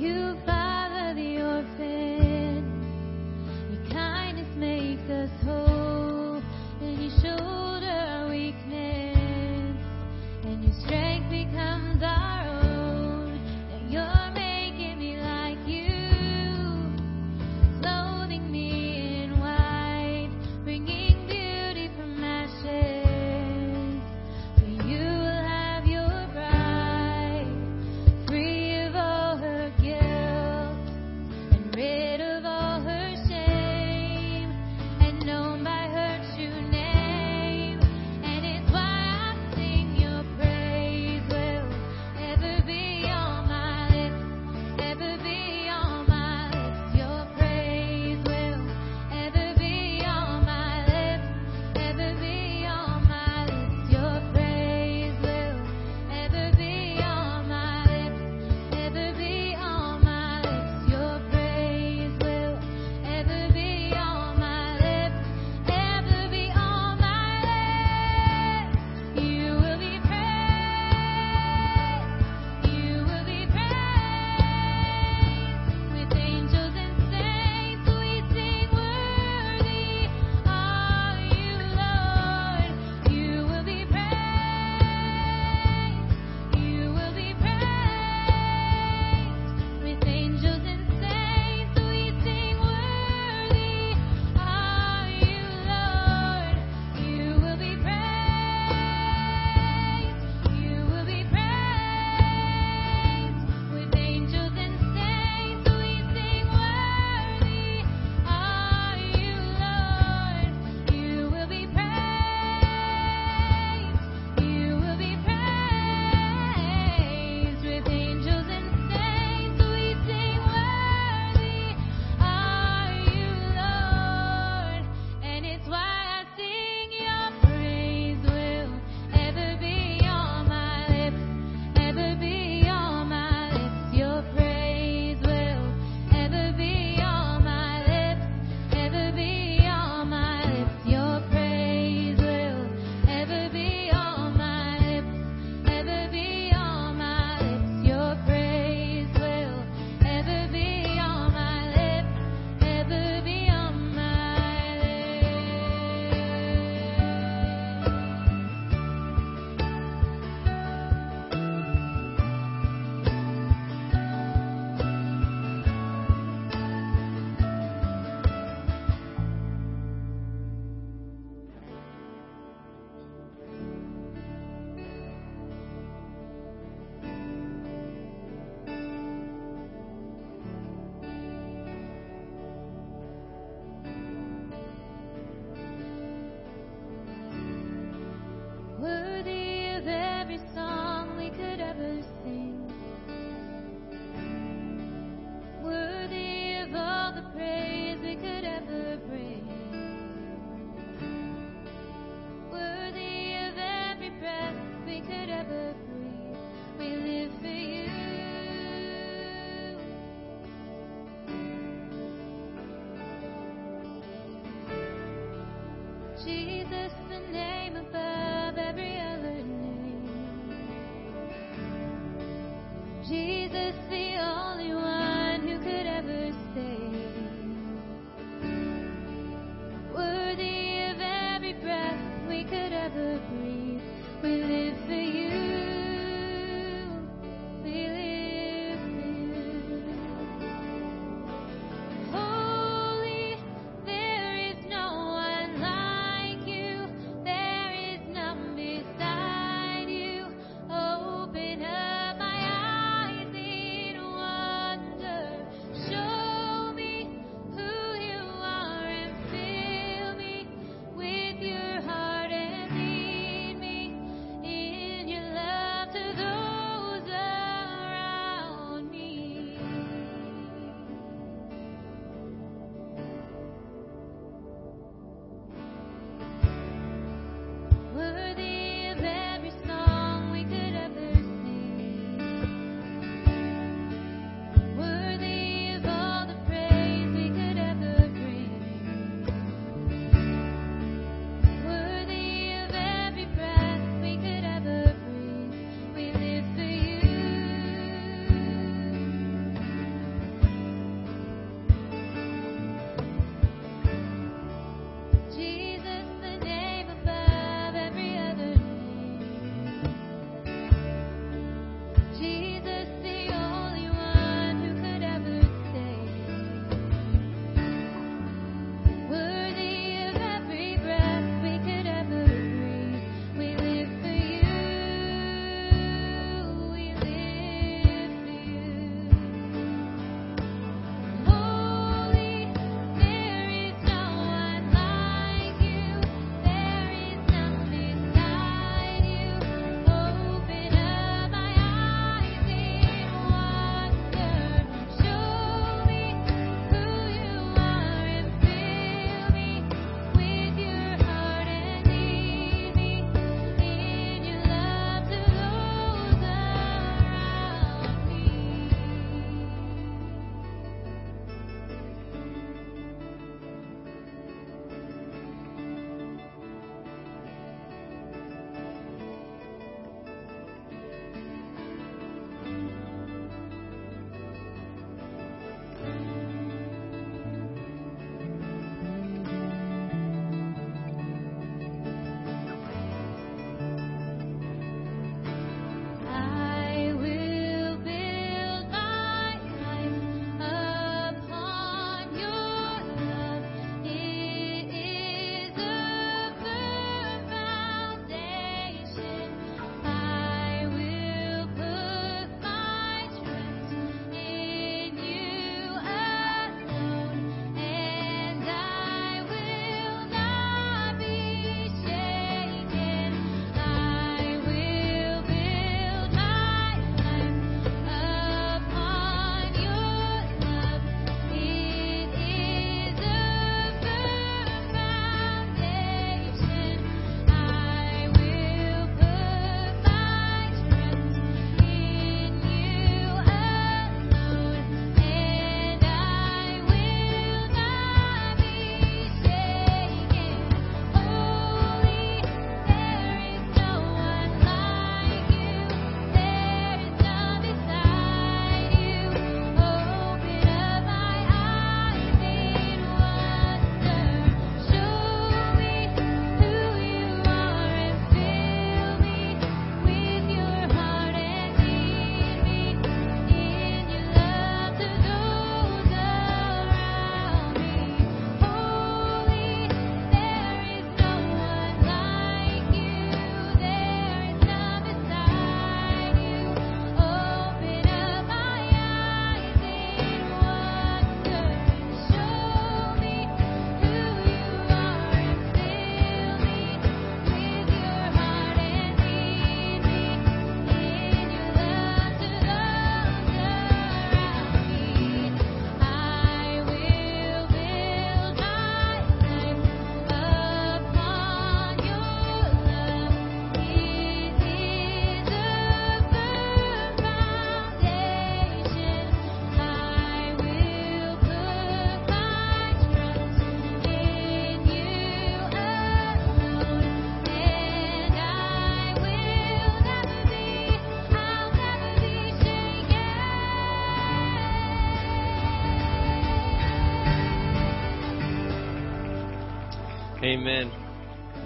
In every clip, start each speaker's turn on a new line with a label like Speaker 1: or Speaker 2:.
Speaker 1: You father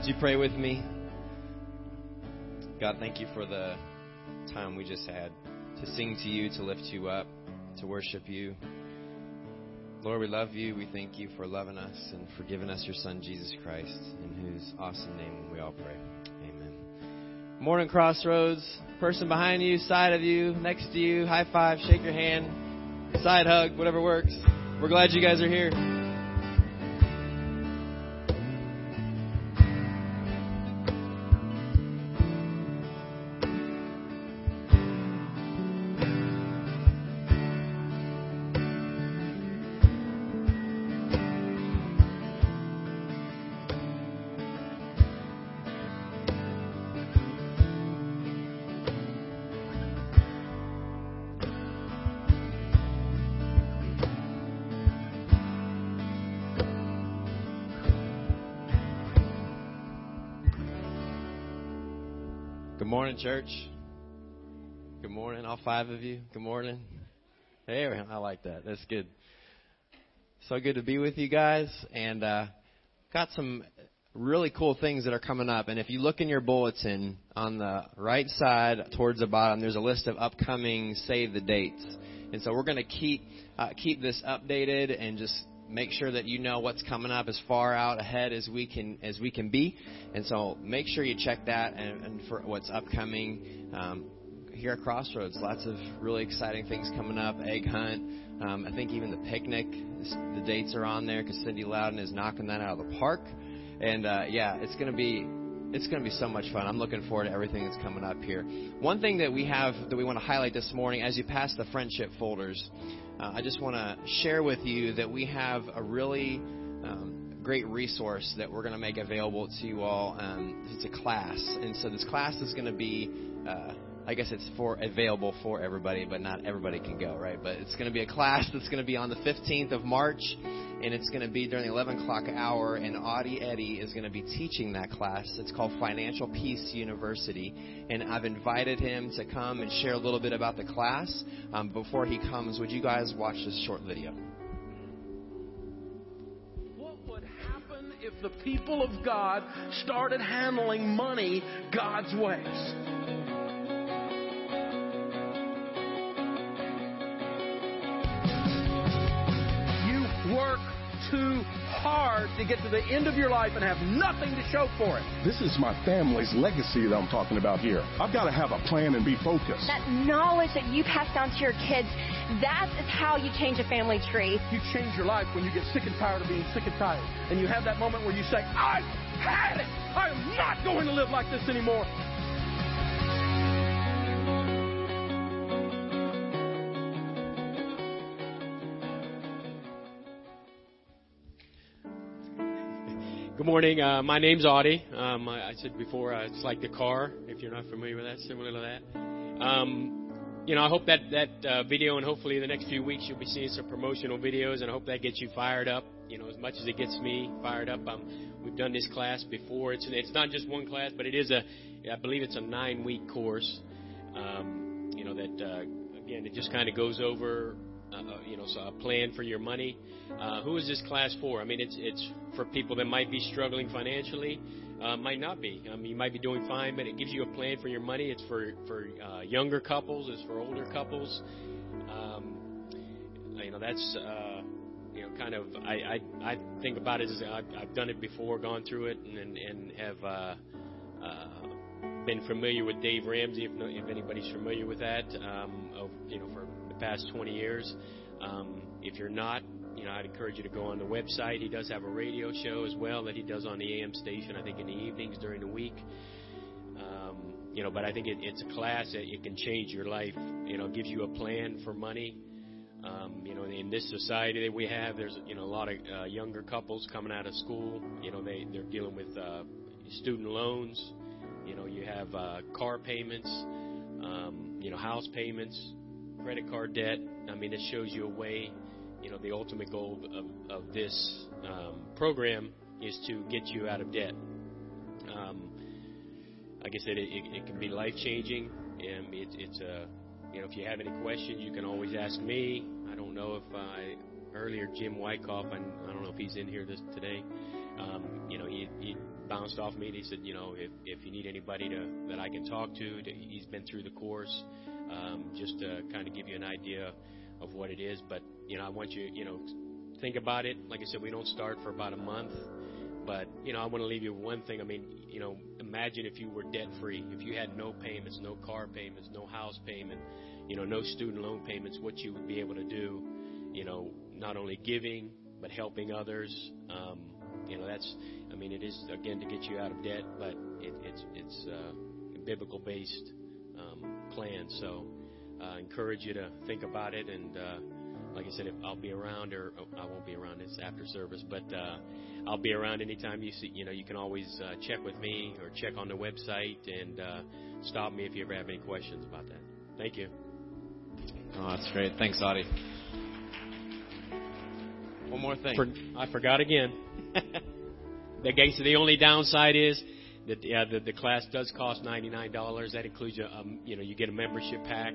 Speaker 2: Would you pray with me? God, thank you for the time we just had to sing to you, to lift you up, to worship you. Lord, we love you. We thank you for loving us and for giving us your Son, Jesus Christ, in whose awesome name we all pray. Amen. Morning, Crossroads. Person behind you, side of you, next to you, high five, shake your hand, side hug, whatever works. We're glad you guys are here. Morning, church. Good morning, all five of you. Good morning. Hey, I like that. That's good. So good to be with you guys, and uh, got some really cool things that are coming up. And if you look in your bulletin on the right side towards the bottom, there's a list of upcoming save the dates. And so we're going to keep uh, keep this updated and just make sure that you know what's coming up as far out ahead as we can as we can be. And so make sure you check that and, and for what's upcoming um, here at Crossroads. Lots of really exciting things coming up. Egg hunt. Um, I think even the picnic. The dates are on there because Cindy Loudon is knocking that out of the park. And uh, yeah, it's to be it's going to be so much fun. I'm looking forward to everything that's coming up here. One thing that we have that we want to highlight this morning, as you pass the friendship folders, uh, I just want to share with you that we have a really um, great resource that we're going to make available to you all. Um, it's a class, and so this class is going to be. Uh, I guess it's for available for everybody, but not everybody can go, right? But it's going to be a class that's going to be on the 15th of March, and it's going to be during the 11 o'clock hour. And Audie Eddy is going to be teaching that class. It's called Financial Peace University, and I've invited him to come and share a little bit about the class. Um, before he comes, would you guys watch this short video?
Speaker 3: What would happen if the people of God started handling money God's ways? Too hard to get to the end of your life and have nothing to show for it.
Speaker 4: This is my family's legacy that I'm talking about here. I've got to have a plan and be focused.
Speaker 5: That knowledge that you pass down to your kids, that is how you change a family tree.
Speaker 3: You change your life when you get sick and tired of being sick and tired. And you have that moment where you say, I've had it. I'm not going to live like this anymore.
Speaker 6: Good morning. Uh, my name's Audie. Um, I, I said before, uh, it's like the car. If you're not familiar with that, similar to that. Um, you know, I hope that that uh, video and hopefully the next few weeks you'll be seeing some promotional videos, and I hope that gets you fired up. You know, as much as it gets me fired up. Um, we've done this class before. It's it's not just one class, but it is a, I believe it's a nine week course. Um, you know that uh, again, it just kind of goes over uh, you know, so a plan for your money. Uh, who is this class for? I mean, it's it's for people that might be struggling financially, uh, might not be. I mean, you might be doing fine, but it gives you a plan for your money. It's for for uh, younger couples. It's for older couples. Um, you know, that's uh, you know, kind of. I I, I think about it as I've, I've done it before, gone through it, and and, have. Uh, uh, been familiar with Dave Ramsey, if, if anybody's familiar with that, um, of, you know, for the past 20 years. Um, if you're not, you know, I'd encourage you to go on the website. He does have a radio show as well that he does on the AM station, I think in the evenings during the week. Um, you know, but I think it, it's a class that it can change your life. You know, gives you a plan for money. Um, you know, in this society that we have, there's you know a lot of uh, younger couples coming out of school. You know, they they're dealing with uh, student loans. You know, you have uh, car payments. Um, you know, house payments credit card debt. I mean, it shows you a way. You know, the ultimate goal of, of this um, program is to get you out of debt. Um, like I said, it, it, it can be life changing, and it, it's a. You know, if you have any questions, you can always ask me. I don't know if I earlier, Jim Wyckoff, and I don't know if he's in here this today. Um, you know, he, he bounced off me. And he said, you know, if if you need anybody to that I can talk to, to he's been through the course, um, just to kind of give you an idea of what it is. But you know, I want you, you know, think about it. Like I said, we don't start for about a month. But you know, I want to leave you one thing. I mean, you know, imagine if you were debt free, if you had no payments, no car payments, no house payment, you know, no student loan payments, what you would be able to do. You know, not only giving but helping others. Um, you know, that's. I mean, it is again to get you out of debt, but it, it's it's uh, a biblical based um, plan. So, uh, encourage you to think about it and. Uh, like I said, if I'll be around, or oh, I won't be around. It's after service, but uh, I'll be around anytime you see. You know, you can always uh, check with me or check on the website and uh, stop me if you ever have any questions about that. Thank you.
Speaker 2: Oh, that's great. Thanks, Audie. One more thing.
Speaker 6: For, I forgot again. the case, the only downside is that yeah, the, the class does cost ninety nine dollars. That includes a um, you know you get a membership pack.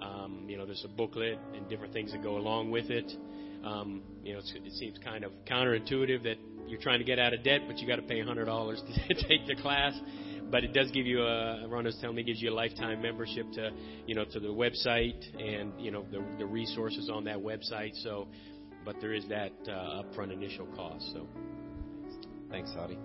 Speaker 6: Um, you know there's a booklet and different things that go along with it. Um, you know it seems kind of counterintuitive that you're trying to get out of debt, but you got to pay hundred dollars to take the class. But it does give you a Ron was telling me gives you a lifetime membership to you know to the website and you know the, the resources on that website. So, but there is that uh, upfront initial cost. So.
Speaker 2: Thanks, Audie.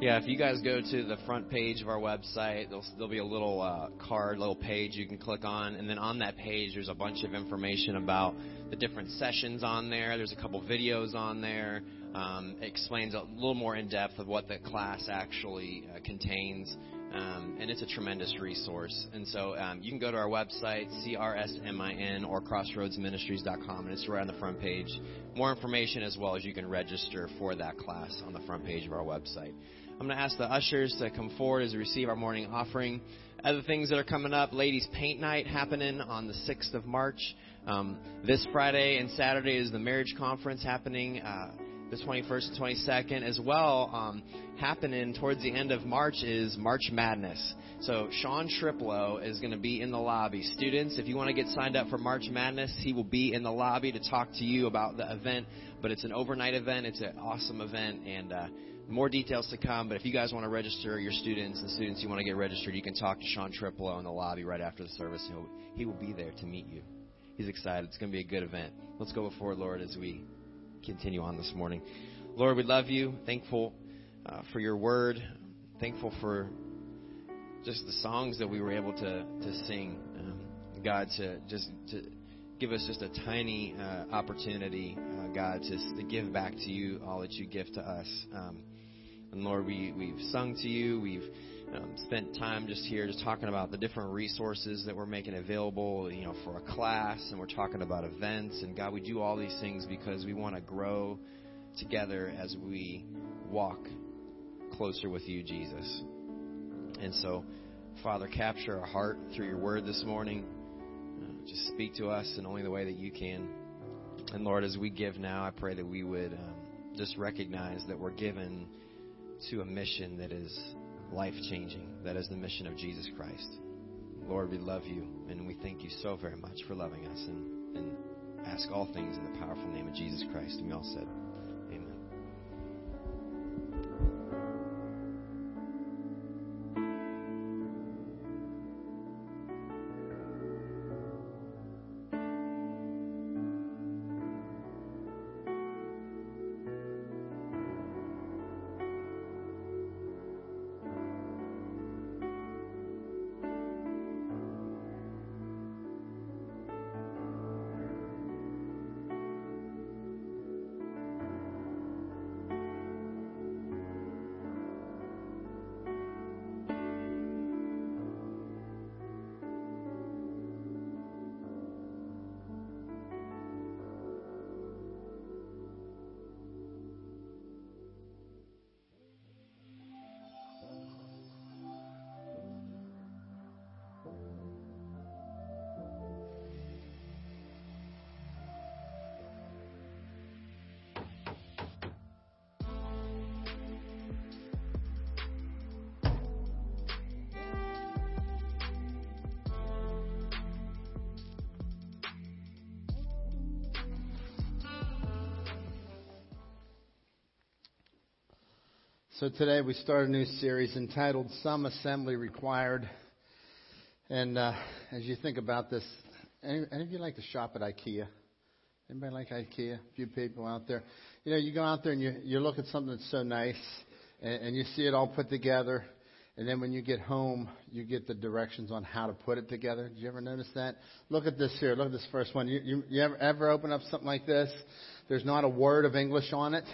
Speaker 2: Yeah, if you guys go to the front page of our website, there'll, there'll be a little uh, card, little page you can click on, and then on that page, there's a bunch of information about the different sessions on there. There's a couple videos on there. Um, it explains a little more in depth of what the class actually uh, contains. Um, and it's a tremendous resource. And so um, you can go to our website, CRSMIN or crossroadsministries.com, and it's right on the front page. More information as well as you can register for that class on the front page of our website. I'm going to ask the ushers to come forward as we receive our morning offering. Other things that are coming up, ladies' paint night happening on the 6th of March. Um, this Friday and Saturday is the marriage conference happening. Uh, the 21st and 22nd, as well. Um, happening towards the end of March is March Madness. So Sean Triplo is going to be in the lobby. Students, if you want to get signed up for March Madness, he will be in the lobby to talk to you about the event. But it's an overnight event. It's an awesome event, and uh, more details to come. But if you guys want to register your students and students you want to get registered, you can talk to Sean Triplo in the lobby right after the service. He'll, he will be there to meet you. He's excited. It's going to be a good event. Let's go before Lord as we continue on this morning. Lord, we love you. Thankful uh, for your word. Thankful for just the songs that we were able to, to sing. Um, God, to just to give us just a tiny uh, opportunity, uh, God, to, to give back to you all that you give to us. Um, and Lord, we, we've sung to you. We've um, spent time just here just talking about the different resources that we're making available, you know, for a class, and we're talking about events. And God, we do all these things because we want to grow together as we walk closer with you, Jesus. And so, Father, capture our heart through your word this morning. Uh, just speak to us in only the way that you can. And Lord, as we give now, I pray that we would um, just recognize that we're given to a mission that is life changing. That is the mission of Jesus Christ. Lord, we love you, and we thank you so very much for loving us, and, and ask all things in the powerful name of Jesus Christ. And we all said,
Speaker 7: So today we start a new series entitled Some Assembly Required. And uh, as you think about this, any, any of you like to shop at IKEA? Anybody like IKEA? A few people out there. You know, you go out there and you, you look at something that's so nice and, and you see it all put together. And then when you get home, you get the directions on how to put it together. Did you ever notice that? Look at this here. Look at this first one. You, you, you ever, ever open up something like this? There's not a word of English on it.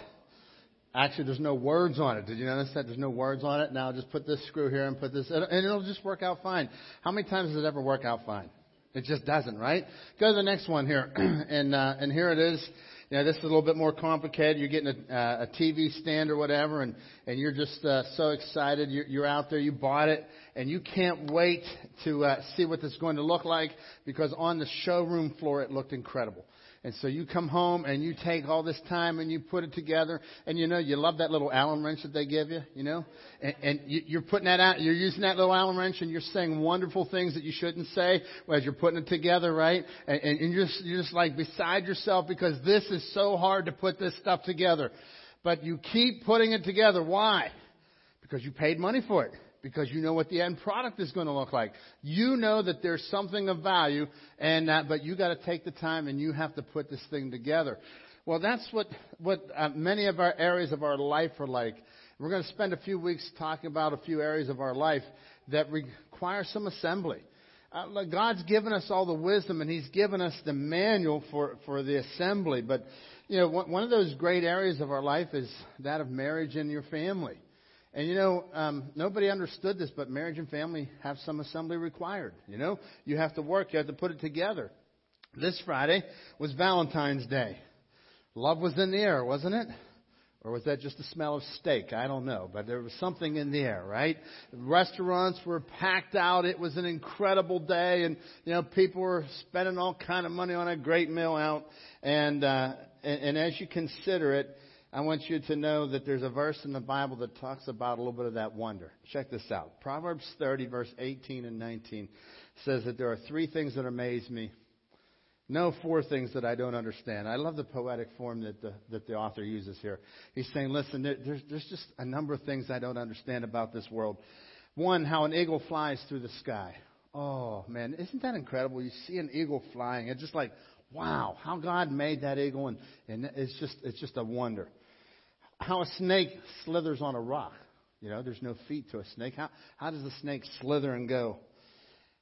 Speaker 7: Actually, there's no words on it. Did you notice that? There's no words on it. Now just put this screw here and put this, and it'll just work out fine. How many times does it ever work out fine? It just doesn't, right? Go to the next one here, and uh, and here it is. You know, this is a little bit more complicated. You're getting a, uh, a TV stand or whatever, and and you're just uh, so excited. You're, you're out there. You bought it, and you can't wait to uh, see what is going to look like because on the showroom floor it looked incredible. And so you come home and you take all this time and you put it together. And you know, you love that little Allen wrench that they give you, you know? And, and you, you're putting that out, you're using that little Allen wrench and you're saying wonderful things that you shouldn't say as you're putting it together, right? And, and, you're, just, you're just like beside yourself because this is so hard to put this stuff together. But you keep putting it together. Why? Because you paid money for it because you know what the end product is going to look like. You know that there's something of value, and uh, but you got to take the time and you have to put this thing together. Well, that's what what uh, many of our areas of our life are like. We're going to spend a few weeks talking about a few areas of our life that require some assembly. Uh, God's given us all the wisdom, and He's given us the manual for for the assembly. But you know, one of those great areas of our life is that of marriage and your family. And you know, um, nobody understood this, but marriage and family have some assembly required. You know, you have to work, you have to put it together. This Friday was Valentine's Day. Love was in the air, wasn't it? Or was that just the smell of steak? I don't know, but there was something in the air, right? Restaurants were packed out. It was an incredible day, and you know people were spending all kind of money on a great meal out. And uh, and, and as you consider it, I want you to know that there's a verse in the Bible that talks about a little bit of that wonder. Check this out. Proverbs 30, verse 18 and 19 says that there are three things that amaze me. No, four things that I don't understand. I love the poetic form that the, that the author uses here. He's saying, listen, there, there's, there's just a number of things I don't understand about this world. One, how an eagle flies through the sky. Oh, man, isn't that incredible? You see an eagle flying. It's just like, wow, how God made that eagle, and, and it's, just, it's just a wonder how a snake slithers on a rock. You know, there's no feet to a snake. How, how does a snake slither and go?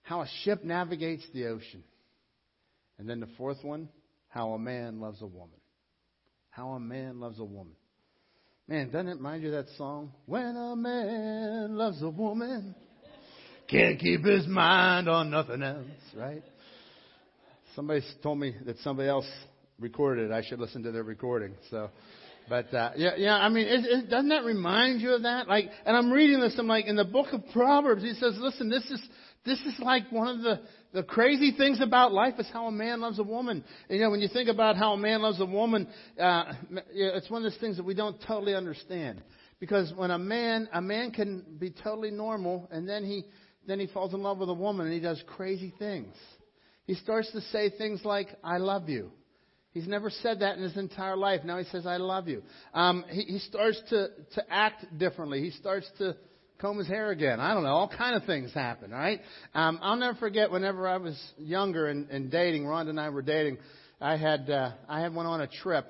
Speaker 7: How a ship navigates the ocean. And then the fourth one, how a man loves a woman. How a man loves a woman. Man, doesn't it remind you that song? When a man loves a woman, can't keep his mind on nothing else, right? Somebody told me that somebody else recorded it. I should listen to their recording. So but uh, yeah, yeah. I mean, it, it, doesn't that remind you of that? Like, and I'm reading this. I'm like, in the book of Proverbs, he says, "Listen, this is this is like one of the the crazy things about life is how a man loves a woman. And, you know, when you think about how a man loves a woman, uh, it's one of those things that we don't totally understand. Because when a man a man can be totally normal, and then he then he falls in love with a woman, and he does crazy things. He starts to say things like, "I love you." He's never said that in his entire life. Now he says, I love you. Um, he, he starts to, to act differently. He starts to comb his hair again. I don't know. All kind of things happen, right? Um, I'll never forget whenever I was younger and, and dating, Rhonda and I were dating, I had, uh, I had went on a trip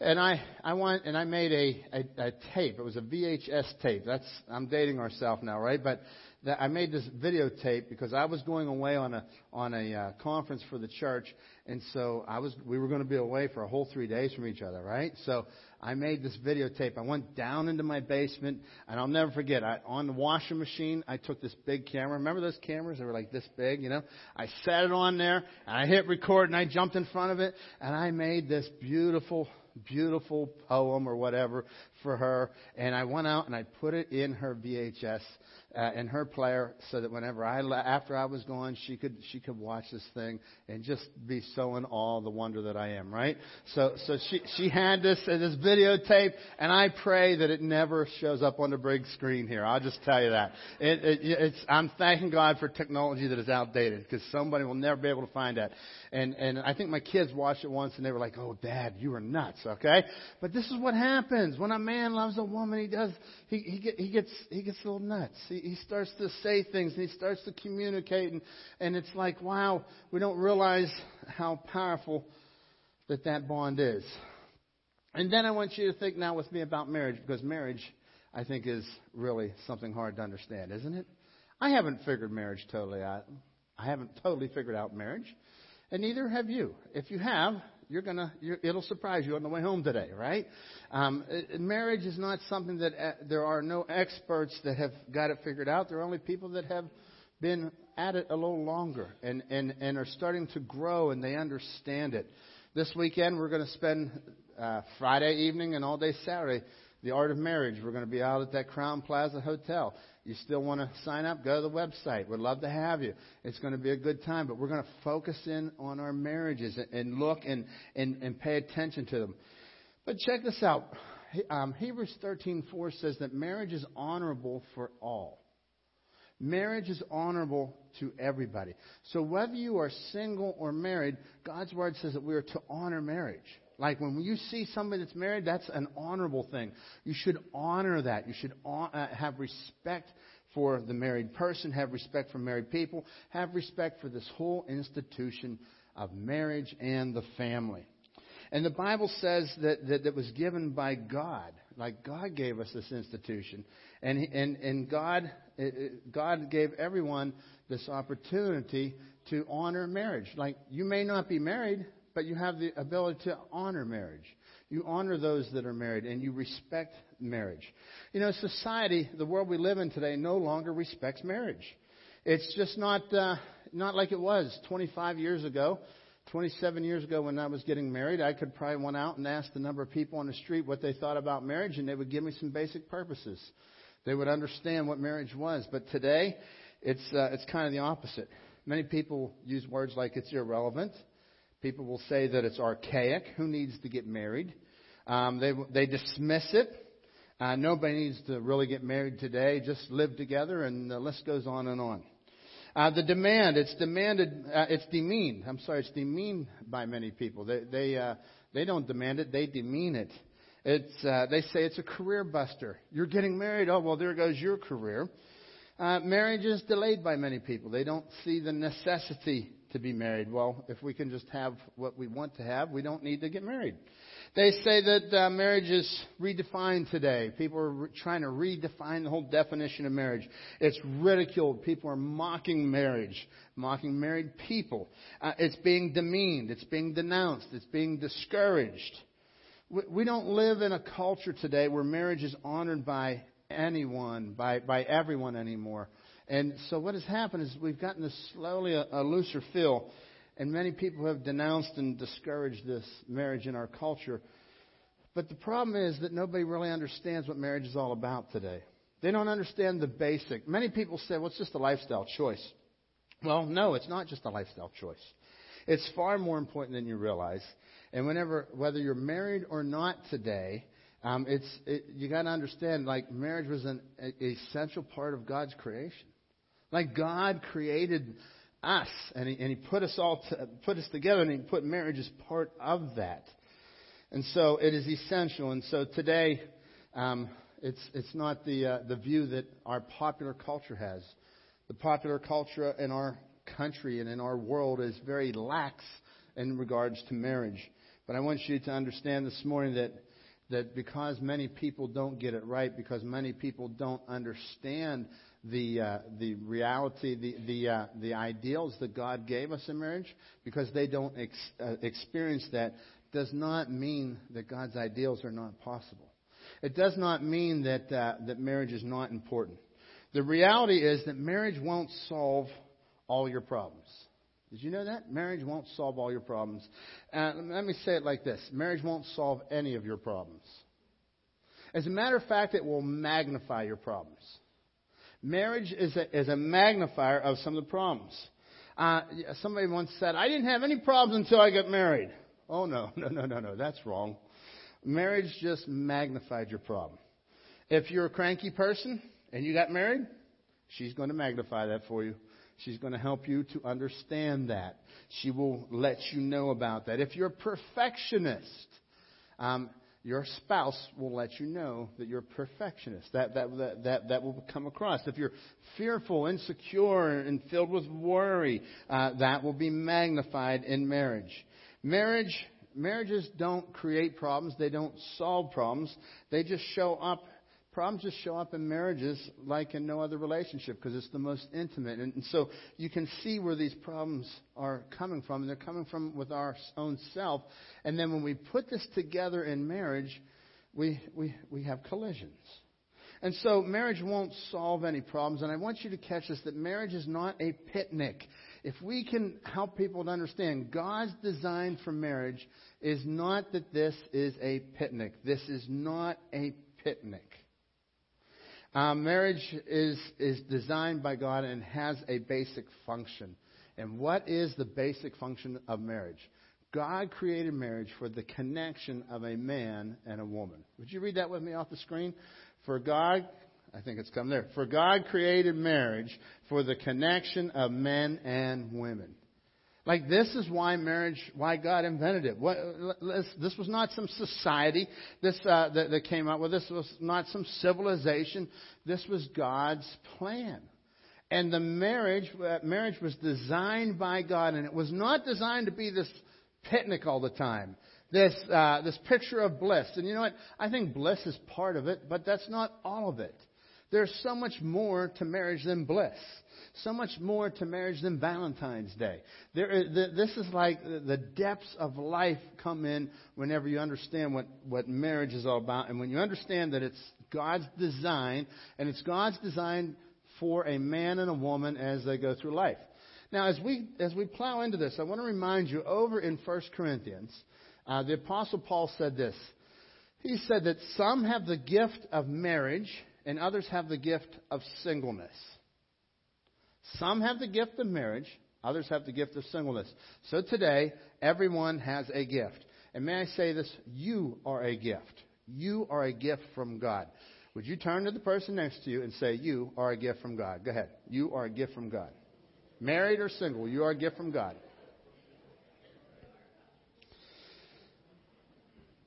Speaker 7: and I, I went and I made a, a, a tape. It was a VHS tape. That's, I'm dating ourselves now, right? But that I made this videotape because I was going away on a on a uh, conference for the church, and so I was we were going to be away for a whole three days from each other, right? So I made this videotape. I went down into my basement, and I'll never forget. I, on the washing machine, I took this big camera. Remember those cameras? They were like this big, you know. I set it on there, and I hit record, and I jumped in front of it, and I made this beautiful beautiful poem or whatever for her and I went out and I put it in her VHS uh, in her player so that whenever I le- after I was gone, she could she could watch this thing and just be so in awe of the wonder that I am. Right? So so she she had this uh, this videotape, and I pray that it never shows up on the big screen here. I'll just tell you that. It, it, it's I'm thanking God for technology that is outdated because somebody will never be able to find that. And and I think my kids watched it once and they were like, "Oh, Dad, you are nuts." Okay, but this is what happens when a man loves a woman. He does he he, get, he gets he gets a little nuts. He, he starts to say things and he starts to communicate and and it's like, wow, we don't realize how powerful that that bond is. And then I want you to think now with me about marriage because marriage, I think, is really something hard to understand, isn't it? I haven't figured marriage totally out. I haven't totally figured out marriage and neither have you. If you have, you're gonna, you're, it'll surprise you on the way home today, right? Um, marriage is not something that uh, there are no experts that have got it figured out. There are only people that have been at it a little longer and, and, and are starting to grow and they understand it. This weekend, we're going to spend uh, Friday evening and all day Saturday the art of marriage. We're going to be out at that Crowne Plaza Hotel you still want to sign up, go to the website. We'd love to have you. It's going to be a good time, but we're going to focus in on our marriages and look and, and, and pay attention to them. But check this out. Um, Hebrews 13:4 says that marriage is honorable for all. Marriage is honorable to everybody. So whether you are single or married, God's word says that we are to honor marriage. Like when you see somebody that's married, that's an honorable thing. You should honor that. You should uh, have respect for the married person, have respect for married people, have respect for this whole institution of marriage and the family. And the Bible says that that, that was given by God. Like God gave us this institution. And, and, and God, God gave everyone this opportunity to honor marriage. Like you may not be married, but you have the ability to honor marriage. You honor those that are married and you respect marriage. You know, society, the world we live in today, no longer respects marriage. It's just not uh, not like it was 25 years ago. 27 years ago, when I was getting married, I could probably went out and asked a number of people on the street what they thought about marriage, and they would give me some basic purposes. They would understand what marriage was. But today, it's uh, it's kind of the opposite. Many people use words like it's irrelevant. People will say that it's archaic. Who needs to get married? Um, they, they dismiss it. Uh, nobody needs to really get married today. Just live together, and the list goes on and on. Uh, the demand, it's demanded, uh, it's demeaned. I'm sorry, it's demeaned by many people. They, they, uh, they don't demand it, they demean it. It's, uh, they say it's a career buster. You're getting married, oh, well, there goes your career. Uh, marriage is delayed by many people. They don't see the necessity to be married. Well, if we can just have what we want to have, we don't need to get married. They say that uh, marriage is redefined today. People are re- trying to redefine the whole definition of marriage. It's ridiculed. People are mocking marriage, mocking married people. Uh, it's being demeaned. It's being denounced. It's being discouraged. We, we don't live in a culture today where marriage is honored by anyone, by, by everyone anymore. And so what has happened is we've gotten this slowly a, a looser feel, and many people have denounced and discouraged this marriage in our culture. But the problem is that nobody really understands what marriage is all about today. They don't understand the basic. Many people say, well, it's just a lifestyle choice. Well, no, it's not just a lifestyle choice. It's far more important than you realize. And whenever, whether you're married or not today, um, it's it, you got to understand like marriage was an essential part of God's creation. Like God created us, and He, and he put us all to, put us together, and He put marriage as part of that. And so it is essential. And so today, um, it's it's not the uh, the view that our popular culture has. The popular culture in our country and in our world is very lax in regards to marriage. But I want you to understand this morning that that because many people don't get it right, because many people don't understand the uh, the reality, the the uh, the ideals that God gave us in marriage, because they don't ex- uh, experience that, does not mean that God's ideals are not possible. It does not mean that uh, that marriage is not important. The reality is that marriage won't solve all your problems. Did you know that? Marriage won't solve all your problems. Uh, let me say it like this marriage won't solve any of your problems. As a matter of fact, it will magnify your problems. Marriage is a, is a magnifier of some of the problems. Uh, somebody once said, I didn't have any problems until I got married. Oh, no, no, no, no, no. That's wrong. Marriage just magnified your problem. If you're a cranky person and you got married, she's going to magnify that for you. She's going to help you to understand that. She will let you know about that. If you're a perfectionist, um, your spouse will let you know that you're a perfectionist. That, that, that, that, that will come across. If you're fearful, insecure, and filled with worry, uh, that will be magnified in marriage. Marriage, marriages don't create problems. They don't solve problems. They just show up Problems just show up in marriages like in no other relationship because it's the most intimate. And, and so you can see where these problems are coming from. And they're coming from with our own self. And then when we put this together in marriage, we, we, we have collisions. And so marriage won't solve any problems. And I want you to catch this that marriage is not a picnic. If we can help people to understand God's design for marriage is not that this is a picnic. This is not a picnic. Um, marriage is, is designed by God and has a basic function. And what is the basic function of marriage? God created marriage for the connection of a man and a woman. Would you read that with me off the screen? For God, I think it's come there. For God created marriage for the connection of men and women. Like this is why marriage, why God invented it. What, this was not some society this, uh, that, that came up with this. was not some civilization. This was God's plan. And the marriage, uh, marriage was designed by God, and it was not designed to be this picnic all the time. This, uh, this picture of bliss. And you know what? I think bliss is part of it, but that's not all of it. There's so much more to marriage than bliss so much more to marriage than Valentine's Day. There is, this is like the depths of life come in whenever you understand what, what marriage is all about. And when you understand that it's God's design, and it's God's design for a man and a woman as they go through life. Now, as we, as we plow into this, I want to remind you over in 1 Corinthians, uh, the Apostle Paul said this. He said that some have the gift of marriage and others have the gift of singleness. Some have the gift of marriage, others have the gift of singleness. So today, everyone has a gift. And may I say this? You are a gift. You are a gift from God. Would you turn to the person next to you and say, You are a gift from God? Go ahead. You are a gift from God. Married or single, you are a gift from God.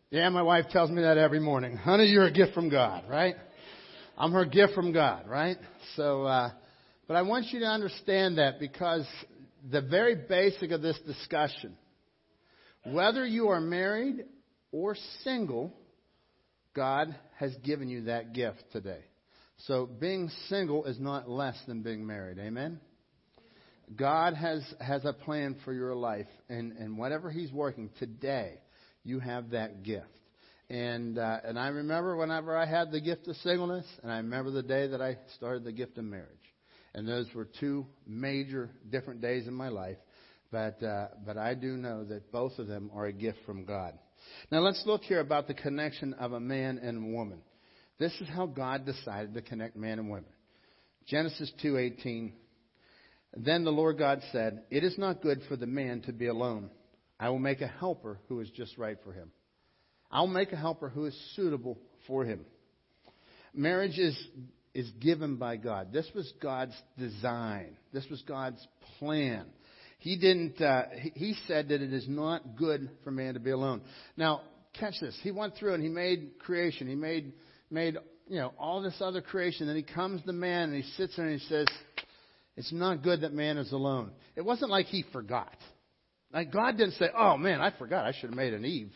Speaker 7: Yeah, my wife tells me that every morning. Honey, you're a gift from God, right? I'm her gift from God, right? So, uh, but I want you to understand that because the very basic of this discussion, whether you are married or single, God has given you that gift today. So being single is not less than being married. Amen? God has, has a plan for your life, and, and whatever He's working today, you have that gift. And, uh, and I remember whenever I had the gift of singleness, and I remember the day that I started the gift of marriage. And those were two major different days in my life. But, uh, but I do know that both of them are a gift from God. Now let's look here about the connection of a man and woman. This is how God decided to connect man and women. Genesis 2:18 Then the Lord God said, "It is not good for the man to be alone. I will make a helper who is just right for him. I'll make a helper who is suitable for him." Marriage is is given by God. This was God's design. This was God's plan. He didn't. Uh, he said that it is not good for man to be alone. Now, catch this. He went through and he made creation. He made made you know all this other creation. Then he comes to man and he sits there and he says, "It's not good that man is alone." It wasn't like he forgot. Like God didn't say, "Oh man, I forgot. I should have made an Eve."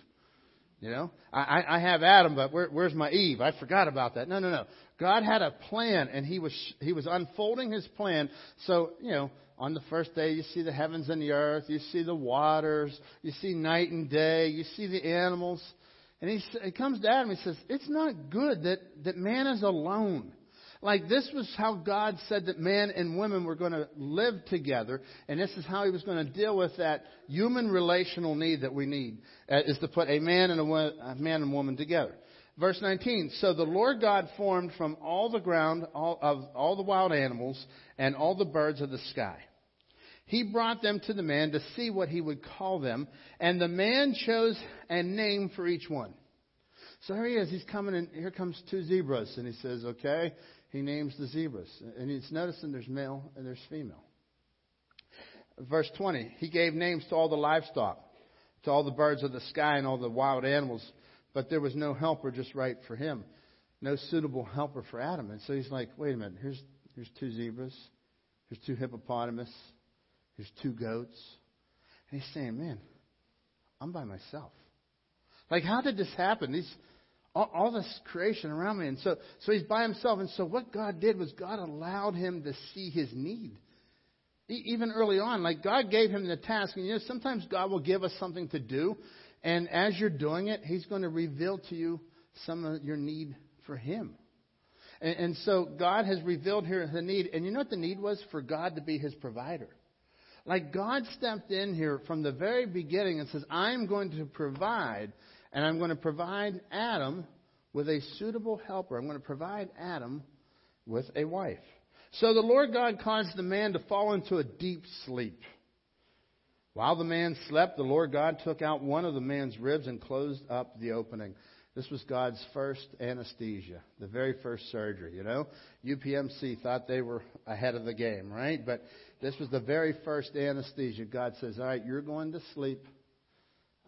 Speaker 7: You know, I, I have Adam, but where, where's my Eve? I forgot about that. No, no, no. God had a plan, and He was He was unfolding His plan. So you know, on the first day, you see the heavens and the earth, you see the waters, you see night and day, you see the animals, and He, he comes to Adam. He says, "It's not good that that man is alone." Like this was how God said that man and women were going to live together, and this is how He was going to deal with that human relational need that we need, uh, is to put a man and a, a man and woman together. Verse 19. So the Lord God formed from all the ground all, of all the wild animals and all the birds of the sky. He brought them to the man to see what he would call them, and the man chose a name for each one. So here he is. He's coming and here comes two zebras, and he says, "Okay." He names the zebras, and he's noticing there's male and there's female. Verse 20. He gave names to all the livestock, to all the birds of the sky, and all the wild animals but there was no helper just right for him, no suitable helper for Adam. And so he's like, wait a minute, here's, here's two zebras, here's two hippopotamus, here's two goats. And he's saying, man, I'm by myself. Like, how did this happen? These, all, all this creation around me. And so, so he's by himself. And so what God did was God allowed him to see his need. Even early on, like God gave him the task. And you know, sometimes God will give us something to do. And as you're doing it, He's going to reveal to you some of your need for Him. And, and so God has revealed here the need. And you know what the need was? For God to be His provider. Like God stepped in here from the very beginning and says, I'm going to provide, and I'm going to provide Adam with a suitable helper. I'm going to provide Adam with a wife. So the Lord God caused the man to fall into a deep sleep. While the man slept, the Lord God took out one of the man's ribs and closed up the opening. This was God's first anesthesia, the very first surgery. You know, UPMC thought they were ahead of the game, right? But this was the very first anesthesia. God says, All right, you're going to sleep.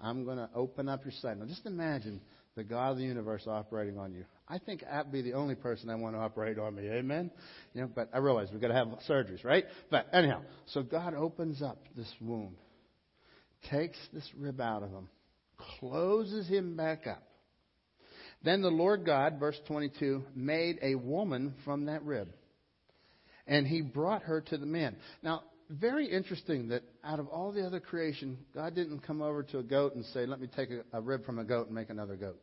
Speaker 7: I'm going to open up your sight. Now, just imagine the God of the universe operating on you. I think I'd be the only person I want to operate on me. Amen? You know, but I realize we've got to have surgeries, right? But anyhow, so God opens up this wound takes this rib out of him, closes him back up. Then the Lord God, verse 22, made a woman from that rib. And he brought her to the man. Now, very interesting that out of all the other creation, God didn't come over to a goat and say, let me take a, a rib from a goat and make another goat.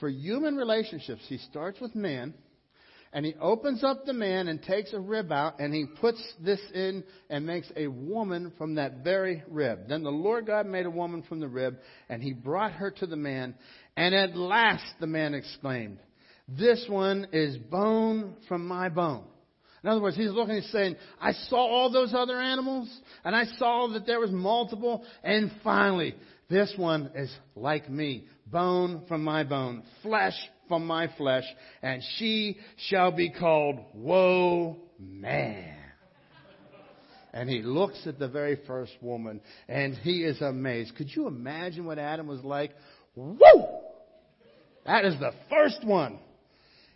Speaker 7: For human relationships, he starts with man and he opens up the man and takes a rib out and he puts this in and makes a woman from that very rib. Then the Lord God made a woman from the rib and he brought her to the man. And at last the man exclaimed, This one is bone from my bone. In other words, he's looking and saying, I saw all those other animals and I saw that there was multiple and finally this one is like me, bone from my bone, flesh from my flesh, and she shall be called Woe Man. And he looks at the very first woman and he is amazed. Could you imagine what Adam was like? Woo! That is the first one.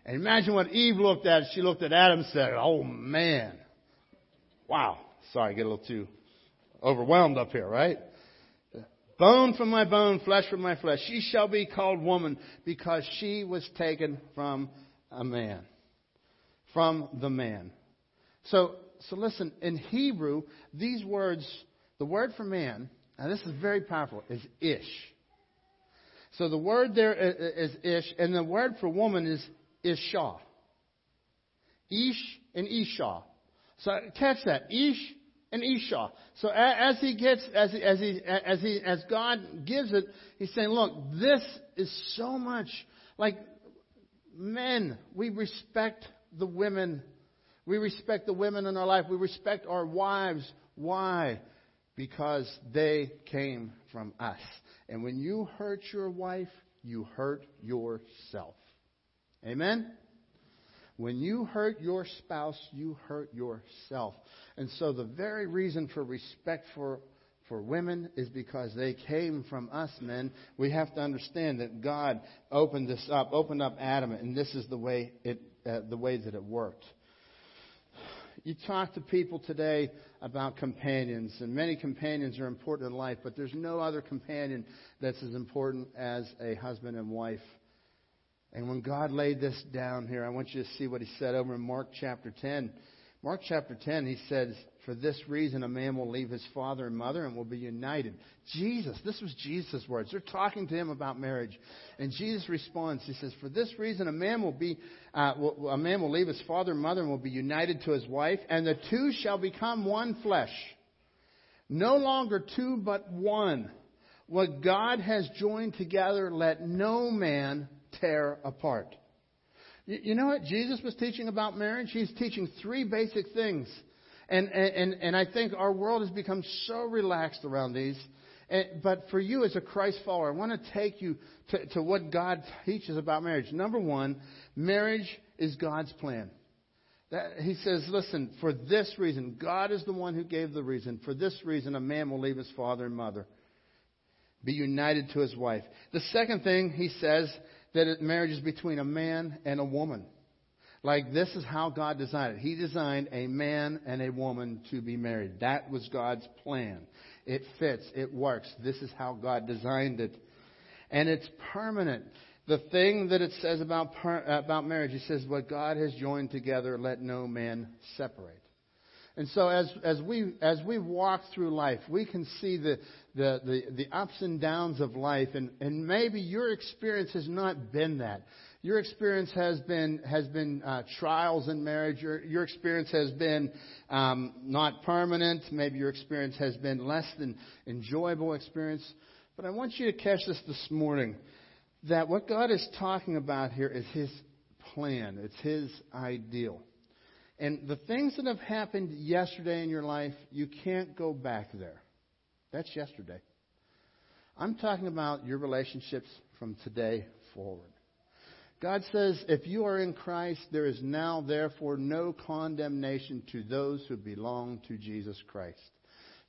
Speaker 7: And imagine what Eve looked at. She looked at Adam and said, Oh man. Wow. Sorry, I get a little too overwhelmed up here, right? Bone from my bone, flesh from my flesh. She shall be called woman because she was taken from a man. From the man. So, so listen, in Hebrew, these words, the word for man, now this is very powerful, is ish. So the word there is ish, and the word for woman is isha. Ish and isha. So catch that. Ish and isha. So as he gets, as he, as he, as he, as God gives it, he's saying, look, this is so much like men. We respect the women. We respect the women in our life. We respect our wives. Why? Because they came from us. And when you hurt your wife, you hurt yourself. Amen? When you hurt your spouse, you hurt yourself. And so the very reason for respect for for women is because they came from us men. We have to understand that God opened this up, opened up Adam, and this is the way it uh, the way that it worked. You talk to people today about companions, and many companions are important in life, but there's no other companion that's as important as a husband and wife. And when God laid this down here, I want you to see what he said over in Mark chapter 10. Mark chapter 10, he says, For this reason a man will leave his father and mother and will be united. Jesus, this was Jesus' words. They're talking to him about marriage. And Jesus responds, He says, For this reason a man will be, uh, a man will leave his father and mother and will be united to his wife, and the two shall become one flesh. No longer two, but one. What God has joined together, let no man tear apart. You, know what Jesus was teaching about marriage? He's teaching three basic things. And, and, and I think our world has become so relaxed around these. And, but for you as a Christ follower, I want to take you to, to what God teaches about marriage. Number one, marriage is God's plan. That, he says, listen, for this reason, God is the one who gave the reason. For this reason, a man will leave his father and mother, be united to his wife. The second thing he says, that marriage is between a man and a woman. Like this is how God designed it. He designed a man and a woman to be married. That was God's plan. It fits. It works. This is how God designed it. And it's permanent. The thing that it says about, about marriage, he says, what God has joined together, let no man separate. And so as, as, we, as we walk through life, we can see the, the, the, the ups and downs of life. And, and maybe your experience has not been that. Your experience has been, has been uh, trials in marriage. Your, your experience has been um, not permanent. Maybe your experience has been less than enjoyable experience. But I want you to catch this this morning that what God is talking about here is His plan. It's His ideal. And the things that have happened yesterday in your life, you can't go back there. That's yesterday. I'm talking about your relationships from today forward. God says, if you are in Christ, there is now therefore no condemnation to those who belong to Jesus Christ.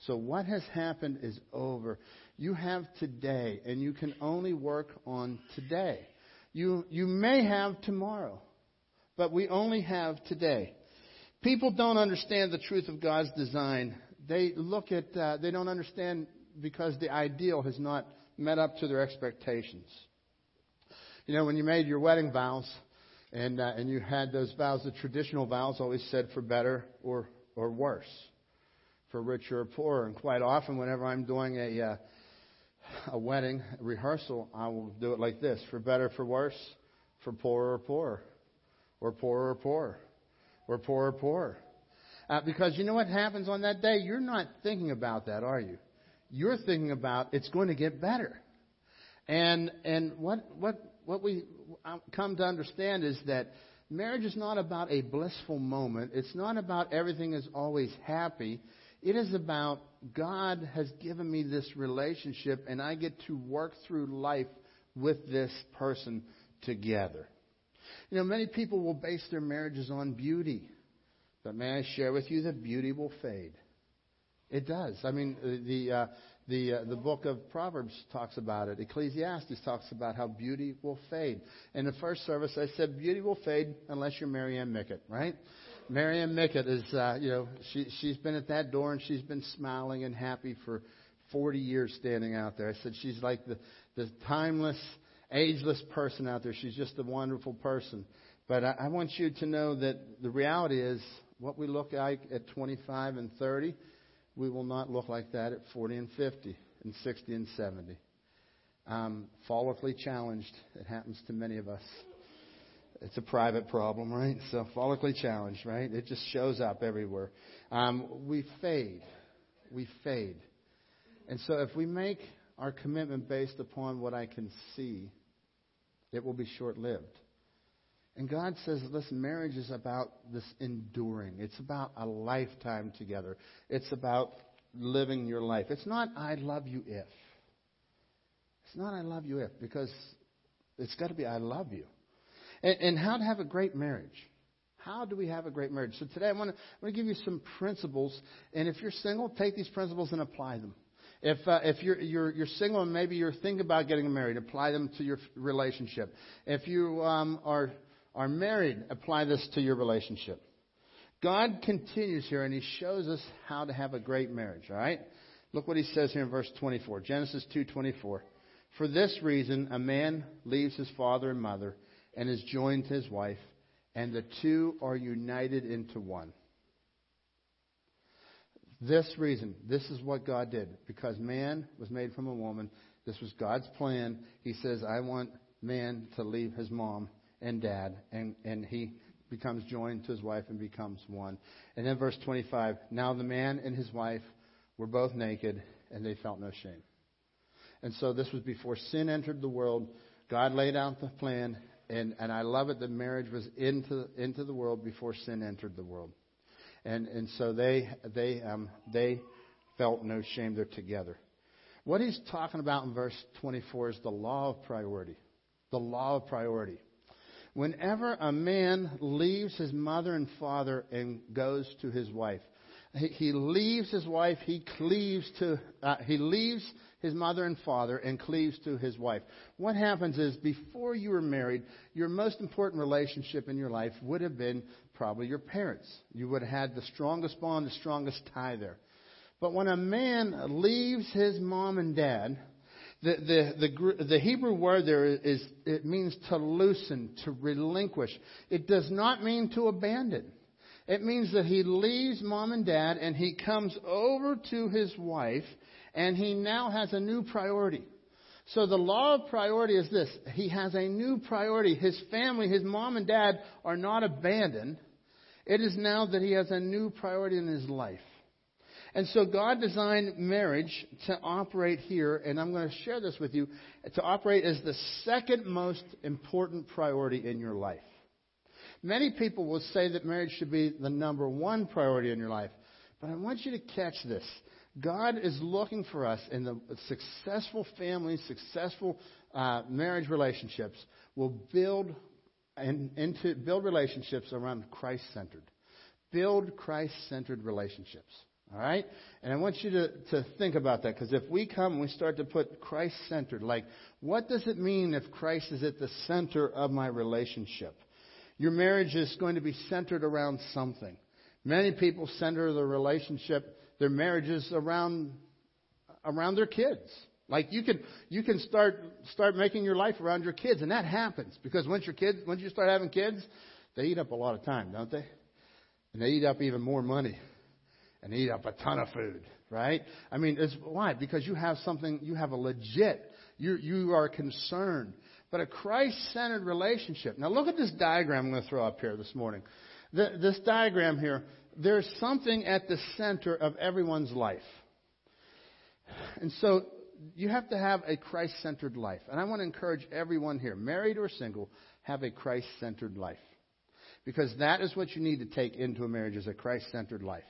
Speaker 7: So what has happened is over. You have today, and you can only work on today. You, you may have tomorrow, but we only have today. People don't understand the truth of God's design. They look at, uh, they don't understand because the ideal has not met up to their expectations. You know, when you made your wedding vows and, uh, and you had those vows, the traditional vows always said for better or, or worse, for richer or poorer. And quite often, whenever I'm doing a, uh, a wedding rehearsal, I will do it like this for better, for worse, for poorer or poorer, or poorer or poorer, or poorer or poorer. Uh, because you know what happens on that day? You're not thinking about that, are you? You're thinking about it's going to get better. And and what what what we come to understand is that marriage is not about a blissful moment. It's not about everything is always happy. It is about God has given me this relationship and I get to work through life with this person together. You know, many people will base their marriages on beauty. But may I share with you that beauty will fade? It does. I mean, the, uh, the, uh, the book of Proverbs talks about it. Ecclesiastes talks about how beauty will fade. In the first service, I said beauty will fade unless you're Marianne Mickett, right? Marianne Mickett is, uh, you know, she, she's been at that door and she's been smiling and happy for 40 years standing out there. I said she's like the, the timeless, ageless person out there. She's just a wonderful person. But I, I want you to know that the reality is what we look like at 25 and 30 we will not look like that at 40 and 50 and 60 and 70. Um, follically challenged. It happens to many of us. It's a private problem, right? So follically challenged, right? It just shows up everywhere. Um, we fade. We fade. And so if we make our commitment based upon what I can see, it will be short lived. And God says, listen, marriage is about this enduring. It's about a lifetime together. It's about living your life. It's not, I love you if. It's not, I love you if, because it's got to be, I love you. And, and how to have a great marriage. How do we have a great marriage? So today I want to, I want to give you some principles. And if you're single, take these principles and apply them. If, uh, if you're, you're, you're single and maybe you're thinking about getting married, apply them to your relationship. If you um, are are married, apply this to your relationship. God continues here and he shows us how to have a great marriage, all right? Look what he says here in verse 24. Genesis 2:24. For this reason a man leaves his father and mother and is joined to his wife, and the two are united into one. This reason, this is what God did. Because man was made from a woman, this was God's plan. He says, I want man to leave his mom and dad, and, and he becomes joined to his wife and becomes one. And then verse 25 Now the man and his wife were both naked, and they felt no shame. And so this was before sin entered the world. God laid out the plan, and, and I love it that marriage was into, into the world before sin entered the world. And, and so they, they, um, they felt no shame. They're together. What he's talking about in verse 24 is the law of priority. The law of priority. Whenever a man leaves his mother and father and goes to his wife, he, he leaves his wife, he cleaves to, uh, he leaves his mother and father and cleaves to his wife. What happens is before you were married, your most important relationship in your life would have been probably your parents. You would have had the strongest bond, the strongest tie there. But when a man leaves his mom and dad, the, the, the, the Hebrew word there is, it means to loosen, to relinquish. It does not mean to abandon. It means that he leaves mom and dad and he comes over to his wife and he now has a new priority. So the law of priority is this. He has a new priority. His family, his mom and dad are not abandoned. It is now that he has a new priority in his life. And so God designed marriage to operate here, and I'm going to share this with you, to operate as the second most important priority in your life. Many people will say that marriage should be the number one priority in your life. But I want you to catch this. God is looking for us in the successful families, successful uh, marriage relationships will build and and to build relationships around Christ centered. Build Christ centered relationships. All right? And I want you to, to think about that because if we come and we start to put Christ centered, like, what does it mean if Christ is at the center of my relationship? Your marriage is going to be centered around something. Many people center their relationship, their marriages around, around their kids. Like you can you can start start making your life around your kids, and that happens because once your kids once you start having kids, they eat up a lot of time, don't they? And they eat up even more money and they eat up a ton of food, right? I mean, it's why? Because you have something, you have a legit, you you are concerned, but a Christ-centered relationship. Now look at this diagram I'm going to throw up here this morning. The, this diagram here, there's something at the center of everyone's life, and so you have to have a Christ-centered life. And I want to encourage everyone here, married or single, have a Christ-centered life. Because that is what you need to take into a marriage is a Christ-centered life.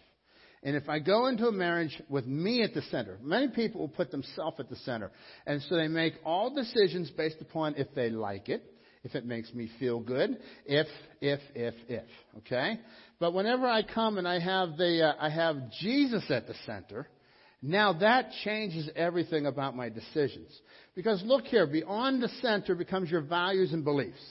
Speaker 7: And if I go into a marriage with me at the center, many people will put themselves at the center. And so they make all decisions based upon if they like it, if it makes me feel good, if, if, if, if. Okay? But whenever I come and I have the, uh, I have Jesus at the center, now that changes everything about my decisions. Because look here, beyond the center becomes your values and beliefs.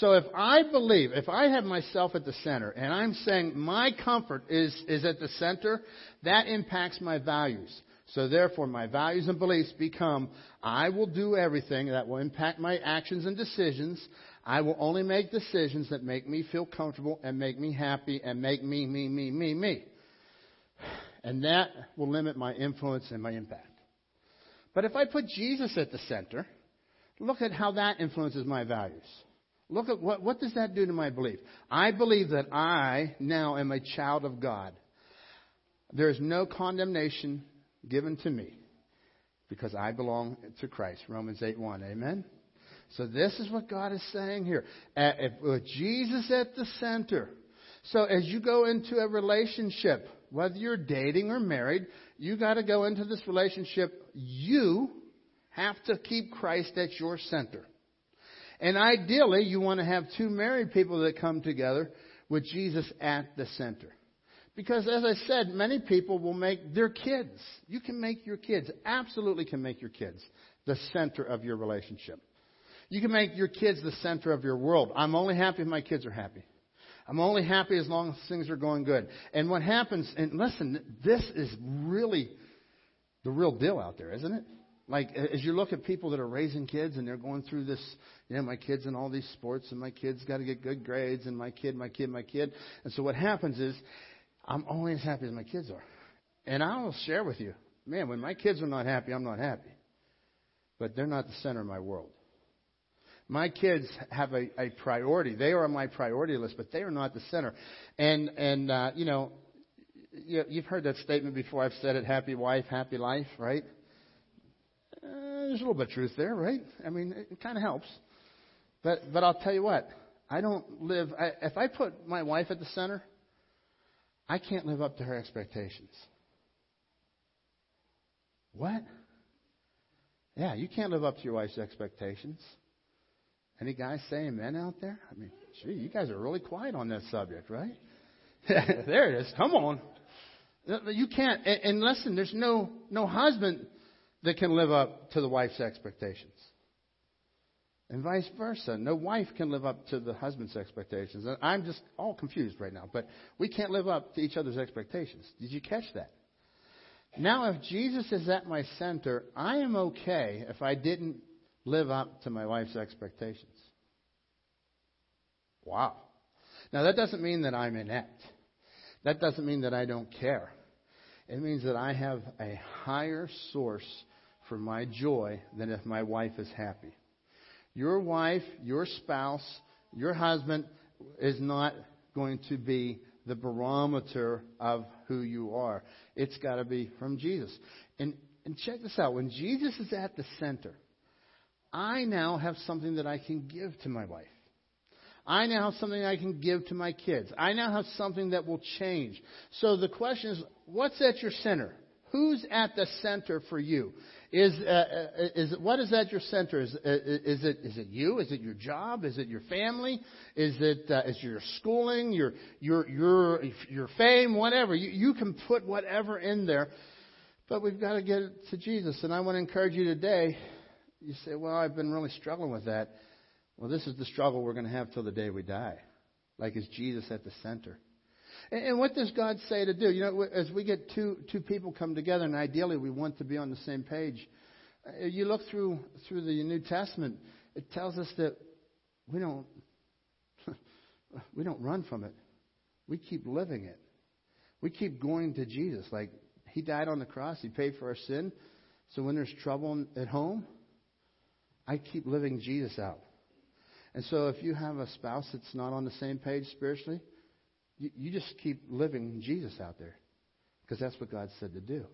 Speaker 7: So if I believe, if I have myself at the center and I'm saying my comfort is, is at the center, that impacts my values. So therefore my values and beliefs become, I will do everything that will impact my actions and decisions. I will only make decisions that make me feel comfortable and make me happy and make me, me, me, me, me. And that will limit my influence and my impact. But if I put Jesus at the center, look at how that influences my values. Look at what, what does that do to my belief? I believe that I now am a child of God. There is no condemnation given to me because I belong to Christ. Romans 8 1. Amen? So this is what God is saying here. With Jesus at the center. So as you go into a relationship, whether you're dating or married, you got to go into this relationship. You have to keep Christ at your center. And ideally, you want to have two married people that come together with Jesus at the center. Because as I said, many people will make their kids, you can make your kids, absolutely can make your kids the center of your relationship. You can make your kids the center of your world. I'm only happy if my kids are happy. I'm only happy as long as things are going good. And what happens, and listen, this is really the real deal out there, isn't it? Like, as you look at people that are raising kids and they're going through this, you know, my kid's in all these sports and my kid's got to get good grades and my kid, my kid, my kid. And so what happens is, I'm only as happy as my kids are. And I will share with you, man, when my kids are not happy, I'm not happy. But they're not the center of my world. My kids have a, a priority. They are on my priority list, but they are not the center. And, and, uh, you know, you, you've heard that statement before. I've said it, happy wife, happy life, right? there's a little bit of truth there, right? I mean, it kind of helps. But but I'll tell you what, I don't live. I, if I put my wife at the center, I can't live up to her expectations. What? Yeah, you can't live up to your wife's expectations. Any guys say amen out there? I mean, gee, you guys are really quiet on this subject, right? there it is. Come on. Uh, you can't. And listen, there's no no husband that can live up to the wife's expectations. And vice versa. No wife can live up to the husband's expectations. And I'm just all confused right now, but we can't live up to each other's expectations. Did you catch that? Now, if Jesus is at my center, I am okay if I didn't live up to my wife's expectations. Wow. Now, that doesn't mean that I'm inept. That doesn't mean that I don't care. It means that I have a higher source for my joy than if my wife is happy. Your wife, your spouse, your husband is not going to be the barometer of who you are. It's got to be from Jesus. And, and check this out. When Jesus is at the center, I now have something that I can give to my wife. I now have something I can give to my kids. I now have something that will change. So the question is, what's at your center? Who's at the center for you? Is, uh, uh, is what is at your center? Is, uh, is, it, is it you? Is it your job? Is it your family? Is it uh, is your schooling, your, your, your, your fame, whatever? You, you can put whatever in there. But we've got to get it to Jesus. And I want to encourage you today. You say, well, I've been really struggling with that. Well, this is the struggle we're going to have till the day we die. Like, is Jesus at the center? And, and what does God say to do? You know, as we get two, two people come together, and ideally we want to be on the same page, uh, you look through, through the New Testament, it tells us that we don't, we don't run from it. We keep living it. We keep going to Jesus. Like, He died on the cross, He paid for our sin. So when there's trouble at home, I keep living Jesus out. And so if you have a spouse that's not on the same page spiritually, you, you just keep living Jesus out there because that's what God said to do.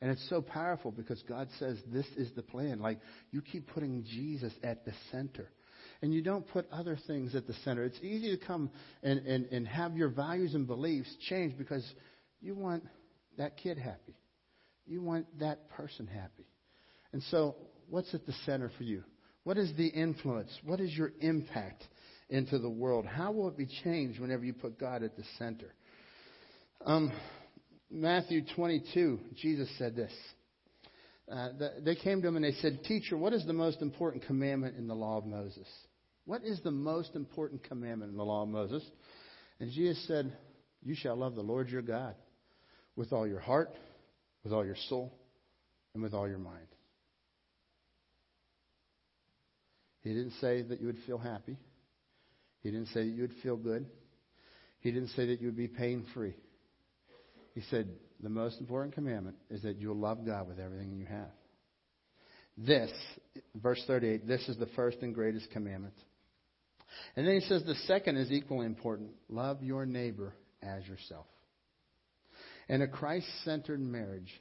Speaker 7: And it's so powerful because God says this is the plan. Like you keep putting Jesus at the center. And you don't put other things at the center. It's easy to come and, and, and have your values and beliefs change because you want that kid happy. You want that person happy. And so, what's at the center for you? What is the influence? What is your impact into the world? How will it be changed whenever you put God at the center? Um, Matthew 22, Jesus said this. Uh, the, they came to him and they said, Teacher, what is the most important commandment in the law of Moses? What is the most important commandment in the law of Moses? And Jesus said, You shall love the Lord your God with all your heart, with all your soul, and with all your mind. He didn't say that you would feel happy. He didn't say that you would feel good. He didn't say that you would be pain free. He said the most important commandment is that you'll love God with everything you have. This, verse 38, this is the first and greatest commandment. And then he says the second is equally important love your neighbor as yourself. In a Christ centered marriage,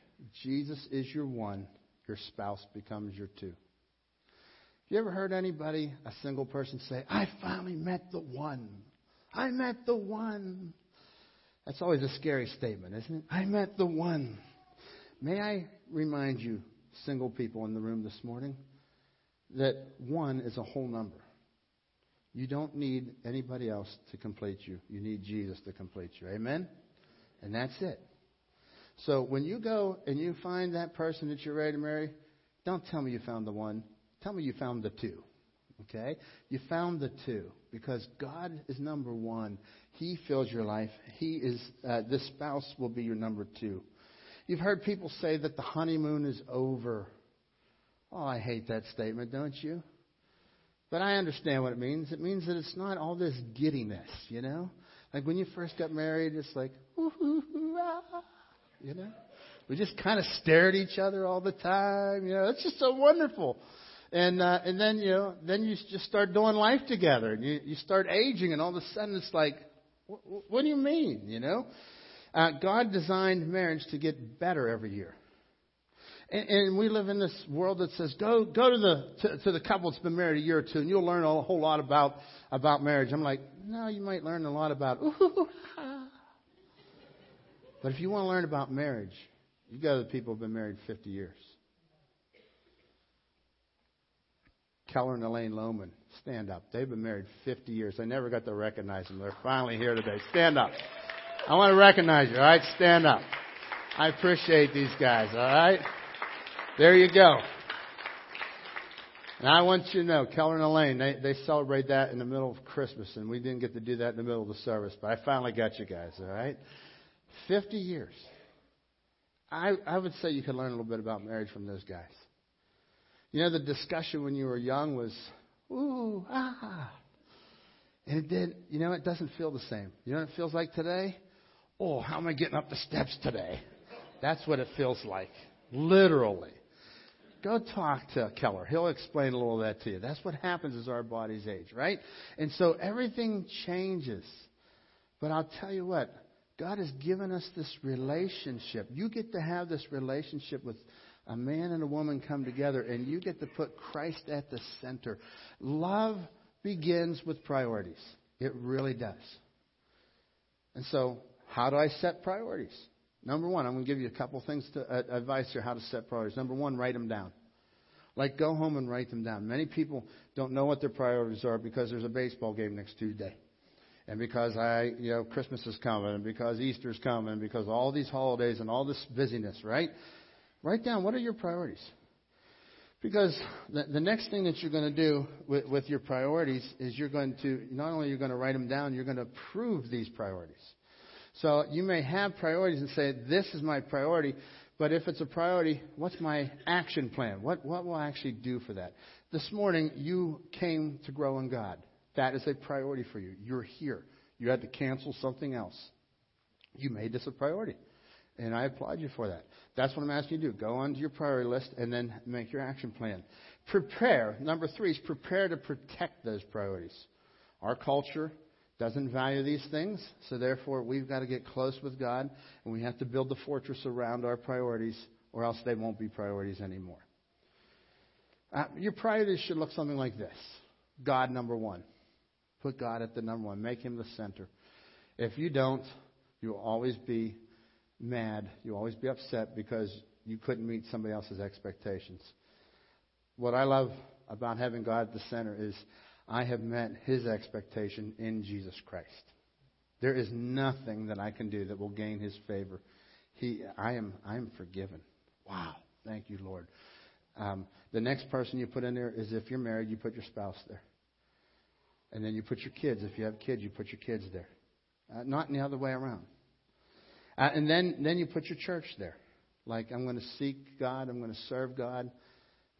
Speaker 7: Jesus is your one, your spouse becomes your two. You ever heard anybody, a single person, say, I finally met the one? I met the one. That's always a scary statement, isn't it? I met the one. May I remind you, single people in the room this morning, that one is a whole number. You don't need anybody else to complete you. You need Jesus to complete you. Amen? And that's it. So when you go and you find that person that you're ready to marry, don't tell me you found the one. Tell me you found the two. Okay? You found the two because God is number one. He fills your life. He is, uh, the spouse will be your number two. You've heard people say that the honeymoon is over. Oh, I hate that statement, don't you? But I understand what it means. It means that it's not all this giddiness, you know? Like when you first got married, it's like, you know? We just kind of stare at each other all the time, you know? It's just so wonderful and uh, and then you know then you just start doing life together and you, you start aging and all of a sudden it's like what, what do you mean you know uh, god designed marriage to get better every year And, and we live in this world that says, go, go to the, to, to the couple that's been married a year or two and you'll learn a whole lot about, about marriage. I'm like, no, you might learn a lot about. But if you want to learn about marriage, you go to the people who've been married 50 years. Keller and Elaine Lohman, stand up. They've been married 50 years. I never got to recognize them. They're finally here today. Stand up. I want to recognize you, all right? Stand up. I appreciate these guys, all right? There you go. And I want you to know, Keller and Elaine, they, they celebrate that in the middle of Christmas, and we didn't get to do that in the middle of the service, but I finally got you guys, all right? 50 years. I, I would say you could learn a little bit about marriage from those guys. You know, the discussion when you were young was, ooh, ah. And it did, you know, it doesn't feel the same. You know what it feels like today? Oh, how am I getting up the steps today? That's what it feels like. Literally. Go talk to Keller. He'll explain a little of that to you. That's what happens as our bodies age, right? And so everything changes. But I'll tell you what, God has given us this relationship. You get to have this relationship with a man and a woman come together, and you get to put Christ at the center. Love begins with priorities. It really does. And so, how do I set priorities? Number one, I'm going to give you a couple things to uh, advice here how to set priorities. Number one, write them down. Like, go home and write them down. Many people don't know what their priorities are because there's a baseball game next Tuesday and because I, you know, Christmas is coming, and because Easter's coming, and because all these holidays and all this busyness, right? Write down what are your priorities. Because the, the next thing that you're going to do with, with your priorities is you're going to, not only you're going to write them down, you're going to prove these priorities. So you may have priorities and say, this is my priority, but if it's a priority, what's my action plan? What, what will I actually do for that? This morning, you came to grow in God. That is a priority for you. You're here. You had to cancel something else. You made this a priority. And I applaud you for that. That's what I'm asking you to do. Go onto your priority list and then make your action plan. Prepare. Number three is prepare to protect those priorities. Our culture doesn't value these things, so therefore we've got to get close with God and we have to build the fortress around our priorities or else they won't be priorities anymore. Uh, your priorities should look something like this God, number one. Put God at the number one. Make Him the center. If you don't, you'll always be mad. You'll always be upset because you couldn't meet somebody else's expectations. What I love about having God at the center is I have met His expectation in Jesus Christ. There is nothing that I can do that will gain His favor. He, I am, I am forgiven. Wow. Thank you, Lord. Um, the next person you put in there is if you're married, you put your spouse there. And then you put your kids. If you have kids, you put your kids there. Uh, not in the other way around. Uh, and then, then you put your church there. Like, I'm going to seek God. I'm going to serve God.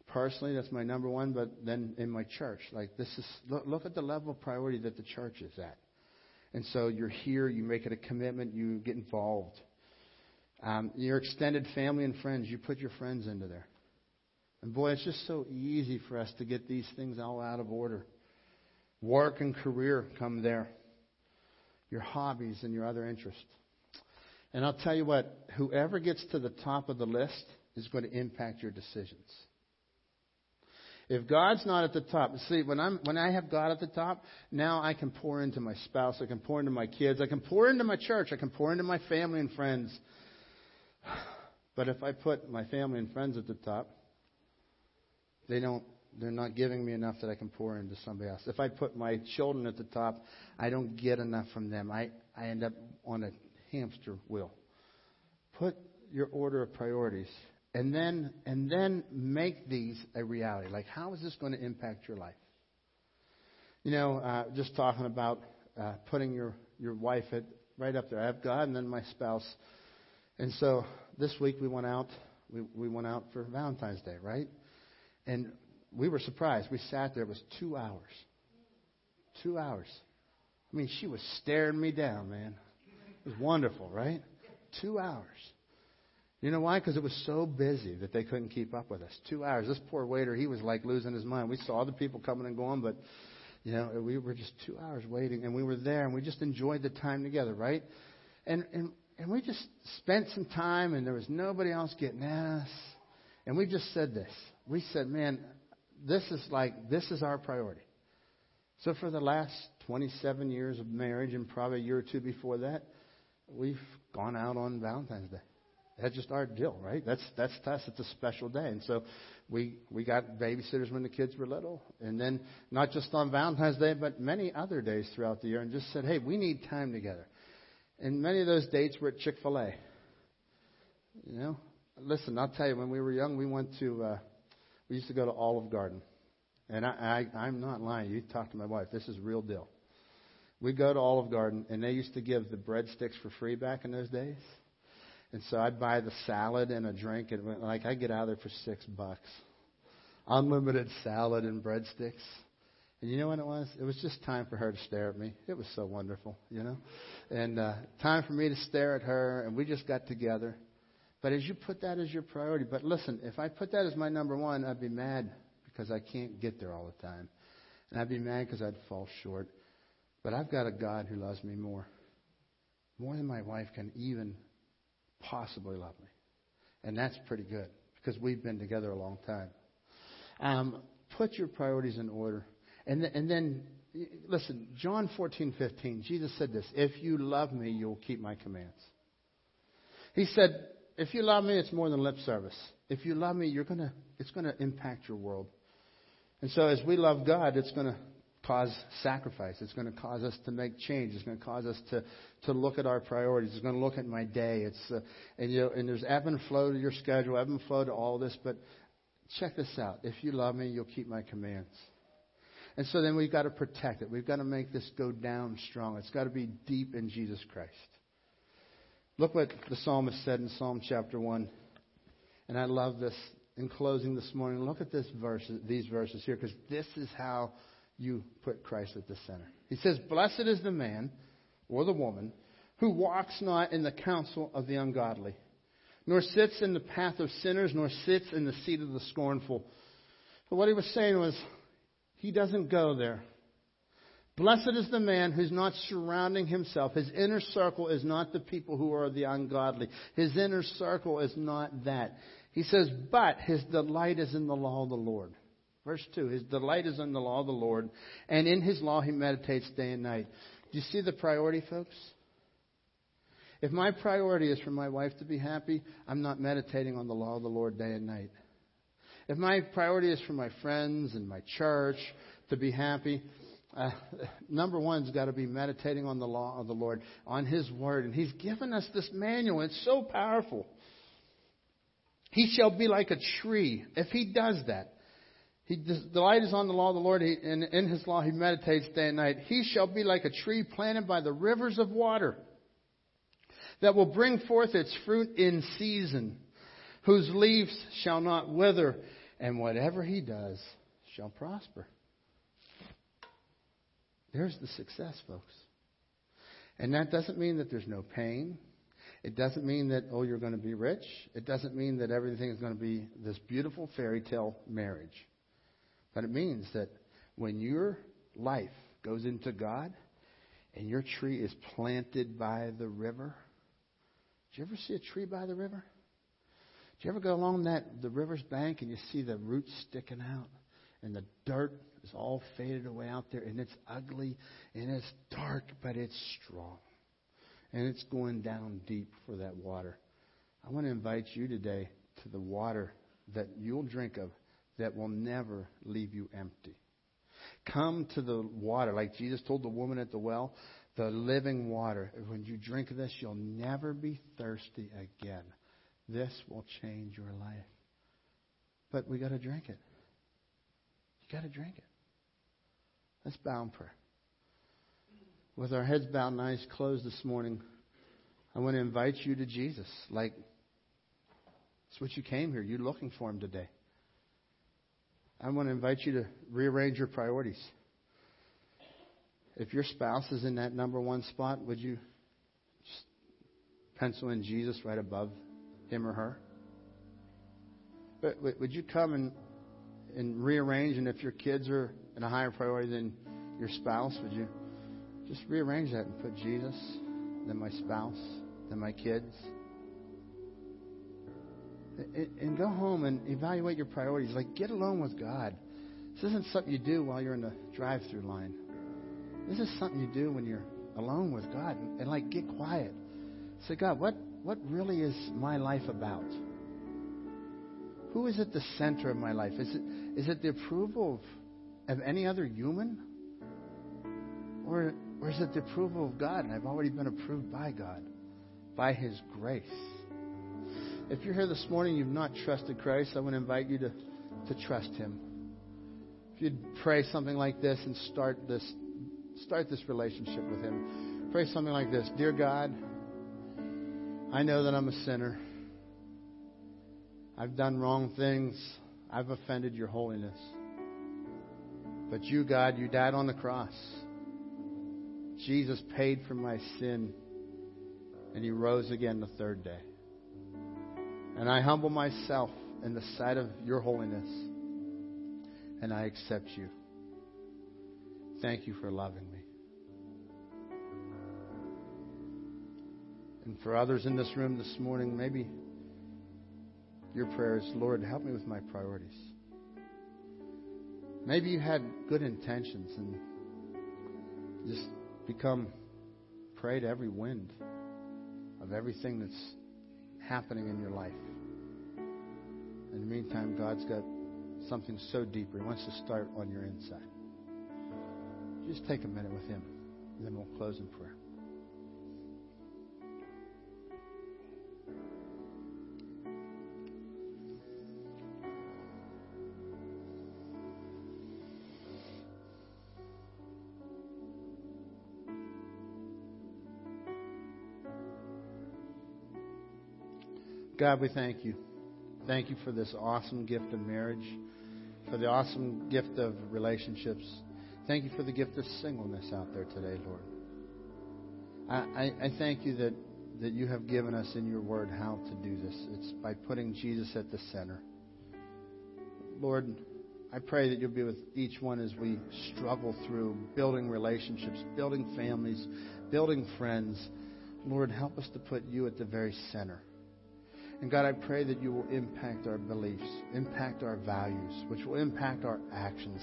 Speaker 7: Personally, that's my number one. But then in my church, like, this is, look, look at the level of priority that the church is at. And so you're here. You make it a commitment. You get involved. Um, your extended family and friends, you put your friends into there. And boy, it's just so easy for us to get these things all out of order. Work and career come there. Your hobbies and your other interests. And I'll tell you what, whoever gets to the top of the list is going to impact your decisions. If God's not at the top, see, when I'm when I have God at the top, now I can pour into my spouse, I can pour into my kids, I can pour into my church, I can pour into my family and friends. But if I put my family and friends at the top, they don't they're not giving me enough that I can pour into somebody else. If I put my children at the top, I don't get enough from them. I, I end up on a hamster wheel. Put your order of priorities and then and then make these a reality. Like how is this going to impact your life? You know, uh, just talking about uh, putting your your wife at right up there. I have God and then my spouse. And so this week we went out. We we went out for Valentine's Day, right? And we were surprised. We sat there. It was two hours. Two hours. I mean, she was staring me down, man. It was wonderful, right? Two hours. You know why? Because it was so busy that they couldn't keep up with us. Two hours. This poor waiter, he was like losing his mind. We saw other people coming and going, but you know, we were just two hours waiting, and we were there, and we just enjoyed the time together, right? And and and we just spent some time, and there was nobody else getting us. And we just said this. We said, man, this is like, this is our priority. So for the last 27 years of marriage and probably a year or two before that, we've gone out on Valentine's Day. That's just our deal, right? That's that's us. It's a special day, and so we we got babysitters when the kids were little, and then not just on Valentine's Day, but many other days throughout the year, and just said, hey, we need time together. And many of those dates were at Chick Fil A. You know, listen, I'll tell you, when we were young, we went to uh, we used to go to Olive Garden, and I, I I'm not lying. You talk to my wife. This is real deal. We'd go to Olive Garden, and they used to give the breadsticks for free back in those days. And so I'd buy the salad and a drink, and like I get out of there for six bucks, unlimited salad and breadsticks. And you know what it was? It was just time for her to stare at me. It was so wonderful, you know, and uh, time for me to stare at her, and we just got together. But as you put that as your priority, but listen, if I put that as my number one, I'd be mad because I can't get there all the time, and I'd be mad because I'd fall short. But I've got a God who loves me more, more than my wife can even possibly love me. And that's pretty good because we've been together a long time. Um, put your priorities in order. And, th- and then, listen, John 14, 15, Jesus said this If you love me, you'll keep my commands. He said, If you love me, it's more than lip service. If you love me, you're gonna, it's going to impact your world. And so, as we love God, it's going to cause sacrifice. It's going to cause us to make change. It's going to cause us to, to look at our priorities. It's going to look at my day. It's, uh, and, you know, and there's ebb and flow to your schedule, ebb and flow to all this. But check this out. If you love me, you'll keep my commands. And so then we've got to protect it. We've got to make this go down strong. It's got to be deep in Jesus Christ. Look what the psalmist said in Psalm chapter 1. And I love this in closing this morning. Look at this verse, these verses here, because this is how you put Christ at the center. He says, Blessed is the man or the woman who walks not in the counsel of the ungodly, nor sits in the path of sinners, nor sits in the seat of the scornful. But what he was saying was, he doesn't go there. Blessed is the man who's not surrounding himself. His inner circle is not the people who are the ungodly. His inner circle is not that. He says, but his delight is in the law of the Lord. Verse 2 His delight is in the law of the Lord, and in His law he meditates day and night. Do you see the priority, folks? If my priority is for my wife to be happy, I'm not meditating on the law of the Lord day and night. If my priority is for my friends and my church to be happy, uh, number one's got to be meditating on the law of the Lord, on His Word. And He's given us this manual. It's so powerful. He shall be like a tree. If He does that, he is on the law of the Lord, and in his law he meditates day and night. He shall be like a tree planted by the rivers of water that will bring forth its fruit in season, whose leaves shall not wither, and whatever he does shall prosper. There's the success, folks. And that doesn't mean that there's no pain. It doesn't mean that, oh, you're going to be rich. It doesn't mean that everything is going to be this beautiful fairy tale marriage. But it means that when your life goes into God and your tree is planted by the river, did you ever see a tree by the river? Did you ever go along that the river's bank and you see the roots sticking out and the dirt is all faded away out there and it's ugly and it's dark but it's strong and it's going down deep for that water. I want to invite you today to the water that you'll drink of that will never leave you empty. Come to the water, like Jesus told the woman at the well, the living water. When you drink this, you'll never be thirsty again. This will change your life. But we got to drink it. You got to drink it. Let's bow in prayer. With our heads bowed and eyes closed this morning, I want to invite you to Jesus. Like, it's what you came here. You're looking for him today. I want to invite you to rearrange your priorities. If your spouse is in that number one spot, would you just pencil in Jesus right above him or her? But would you come and, and rearrange? And if your kids are in a higher priority than your spouse, would you just rearrange that and put Jesus, then my spouse, then my kids? And go home and evaluate your priorities. Like, get alone with God. This isn't something you do while you're in the drive through line. This is something you do when you're alone with God and, and like get quiet. Say, God, what, what really is my life about? Who is at the center of my life? Is it, is it the approval of, of any other human? Or, or is it the approval of God and I've already been approved by God, by His grace? If you're here this morning, you've not trusted Christ, I want to invite you to, to trust Him. If you'd pray something like this and start this, start this relationship with Him, pray something like this Dear God, I know that I'm a sinner. I've done wrong things. I've offended your holiness. But you, God, you died on the cross. Jesus paid for my sin, and he rose again the third day. And I humble myself in the sight of your holiness, and I accept you. Thank you for loving me. And for others in this room this morning, maybe your prayer is, Lord, help me with my priorities. Maybe you had good intentions and just become prey to every wind of everything that's happening in your life. In the meantime, God's got something so deeper. He wants to start on your inside. Just take a minute with Him, and then we'll close in prayer. God, we thank you. Thank you for this awesome gift of marriage, for the awesome gift of relationships. Thank you for the gift of singleness out there today, Lord. I, I, I thank you that, that you have given us in your word how to do this. It's by putting Jesus at the center. Lord, I pray that you'll be with each one as we struggle through building relationships, building families, building friends. Lord, help us to put you at the very center. And God, I pray that you will impact our beliefs, impact our values, which will impact our actions.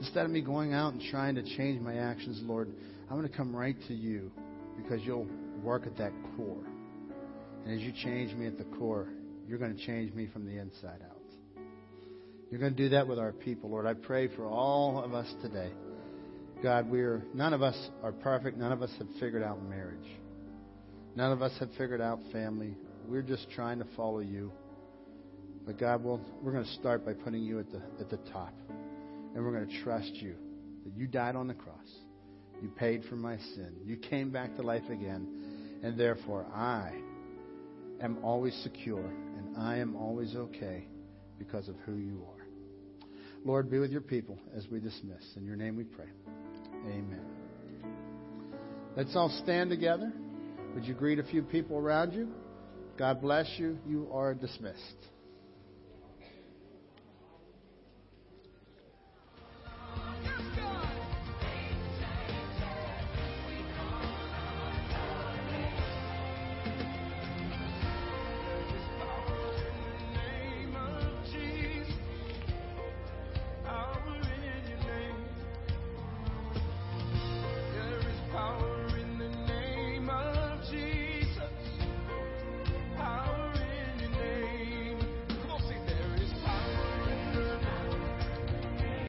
Speaker 7: Instead of me going out and trying to change my actions, Lord, I'm going to come right to you because you'll work at that core. And as you change me at the core, you're going to change me from the inside out. You're going to do that with our people, Lord. I pray for all of us today. God, we are none of us are perfect. None of us have figured out marriage. None of us have figured out family. We're just trying to follow you. But God, we'll, we're going to start by putting you at the, at the top. And we're going to trust you that you died on the cross. You paid for my sin. You came back to life again. And therefore, I am always secure and I am always okay because of who you are. Lord, be with your people as we dismiss. In your name we pray. Amen. Let's all stand together. Would you greet a few people around you? God bless you. You are dismissed.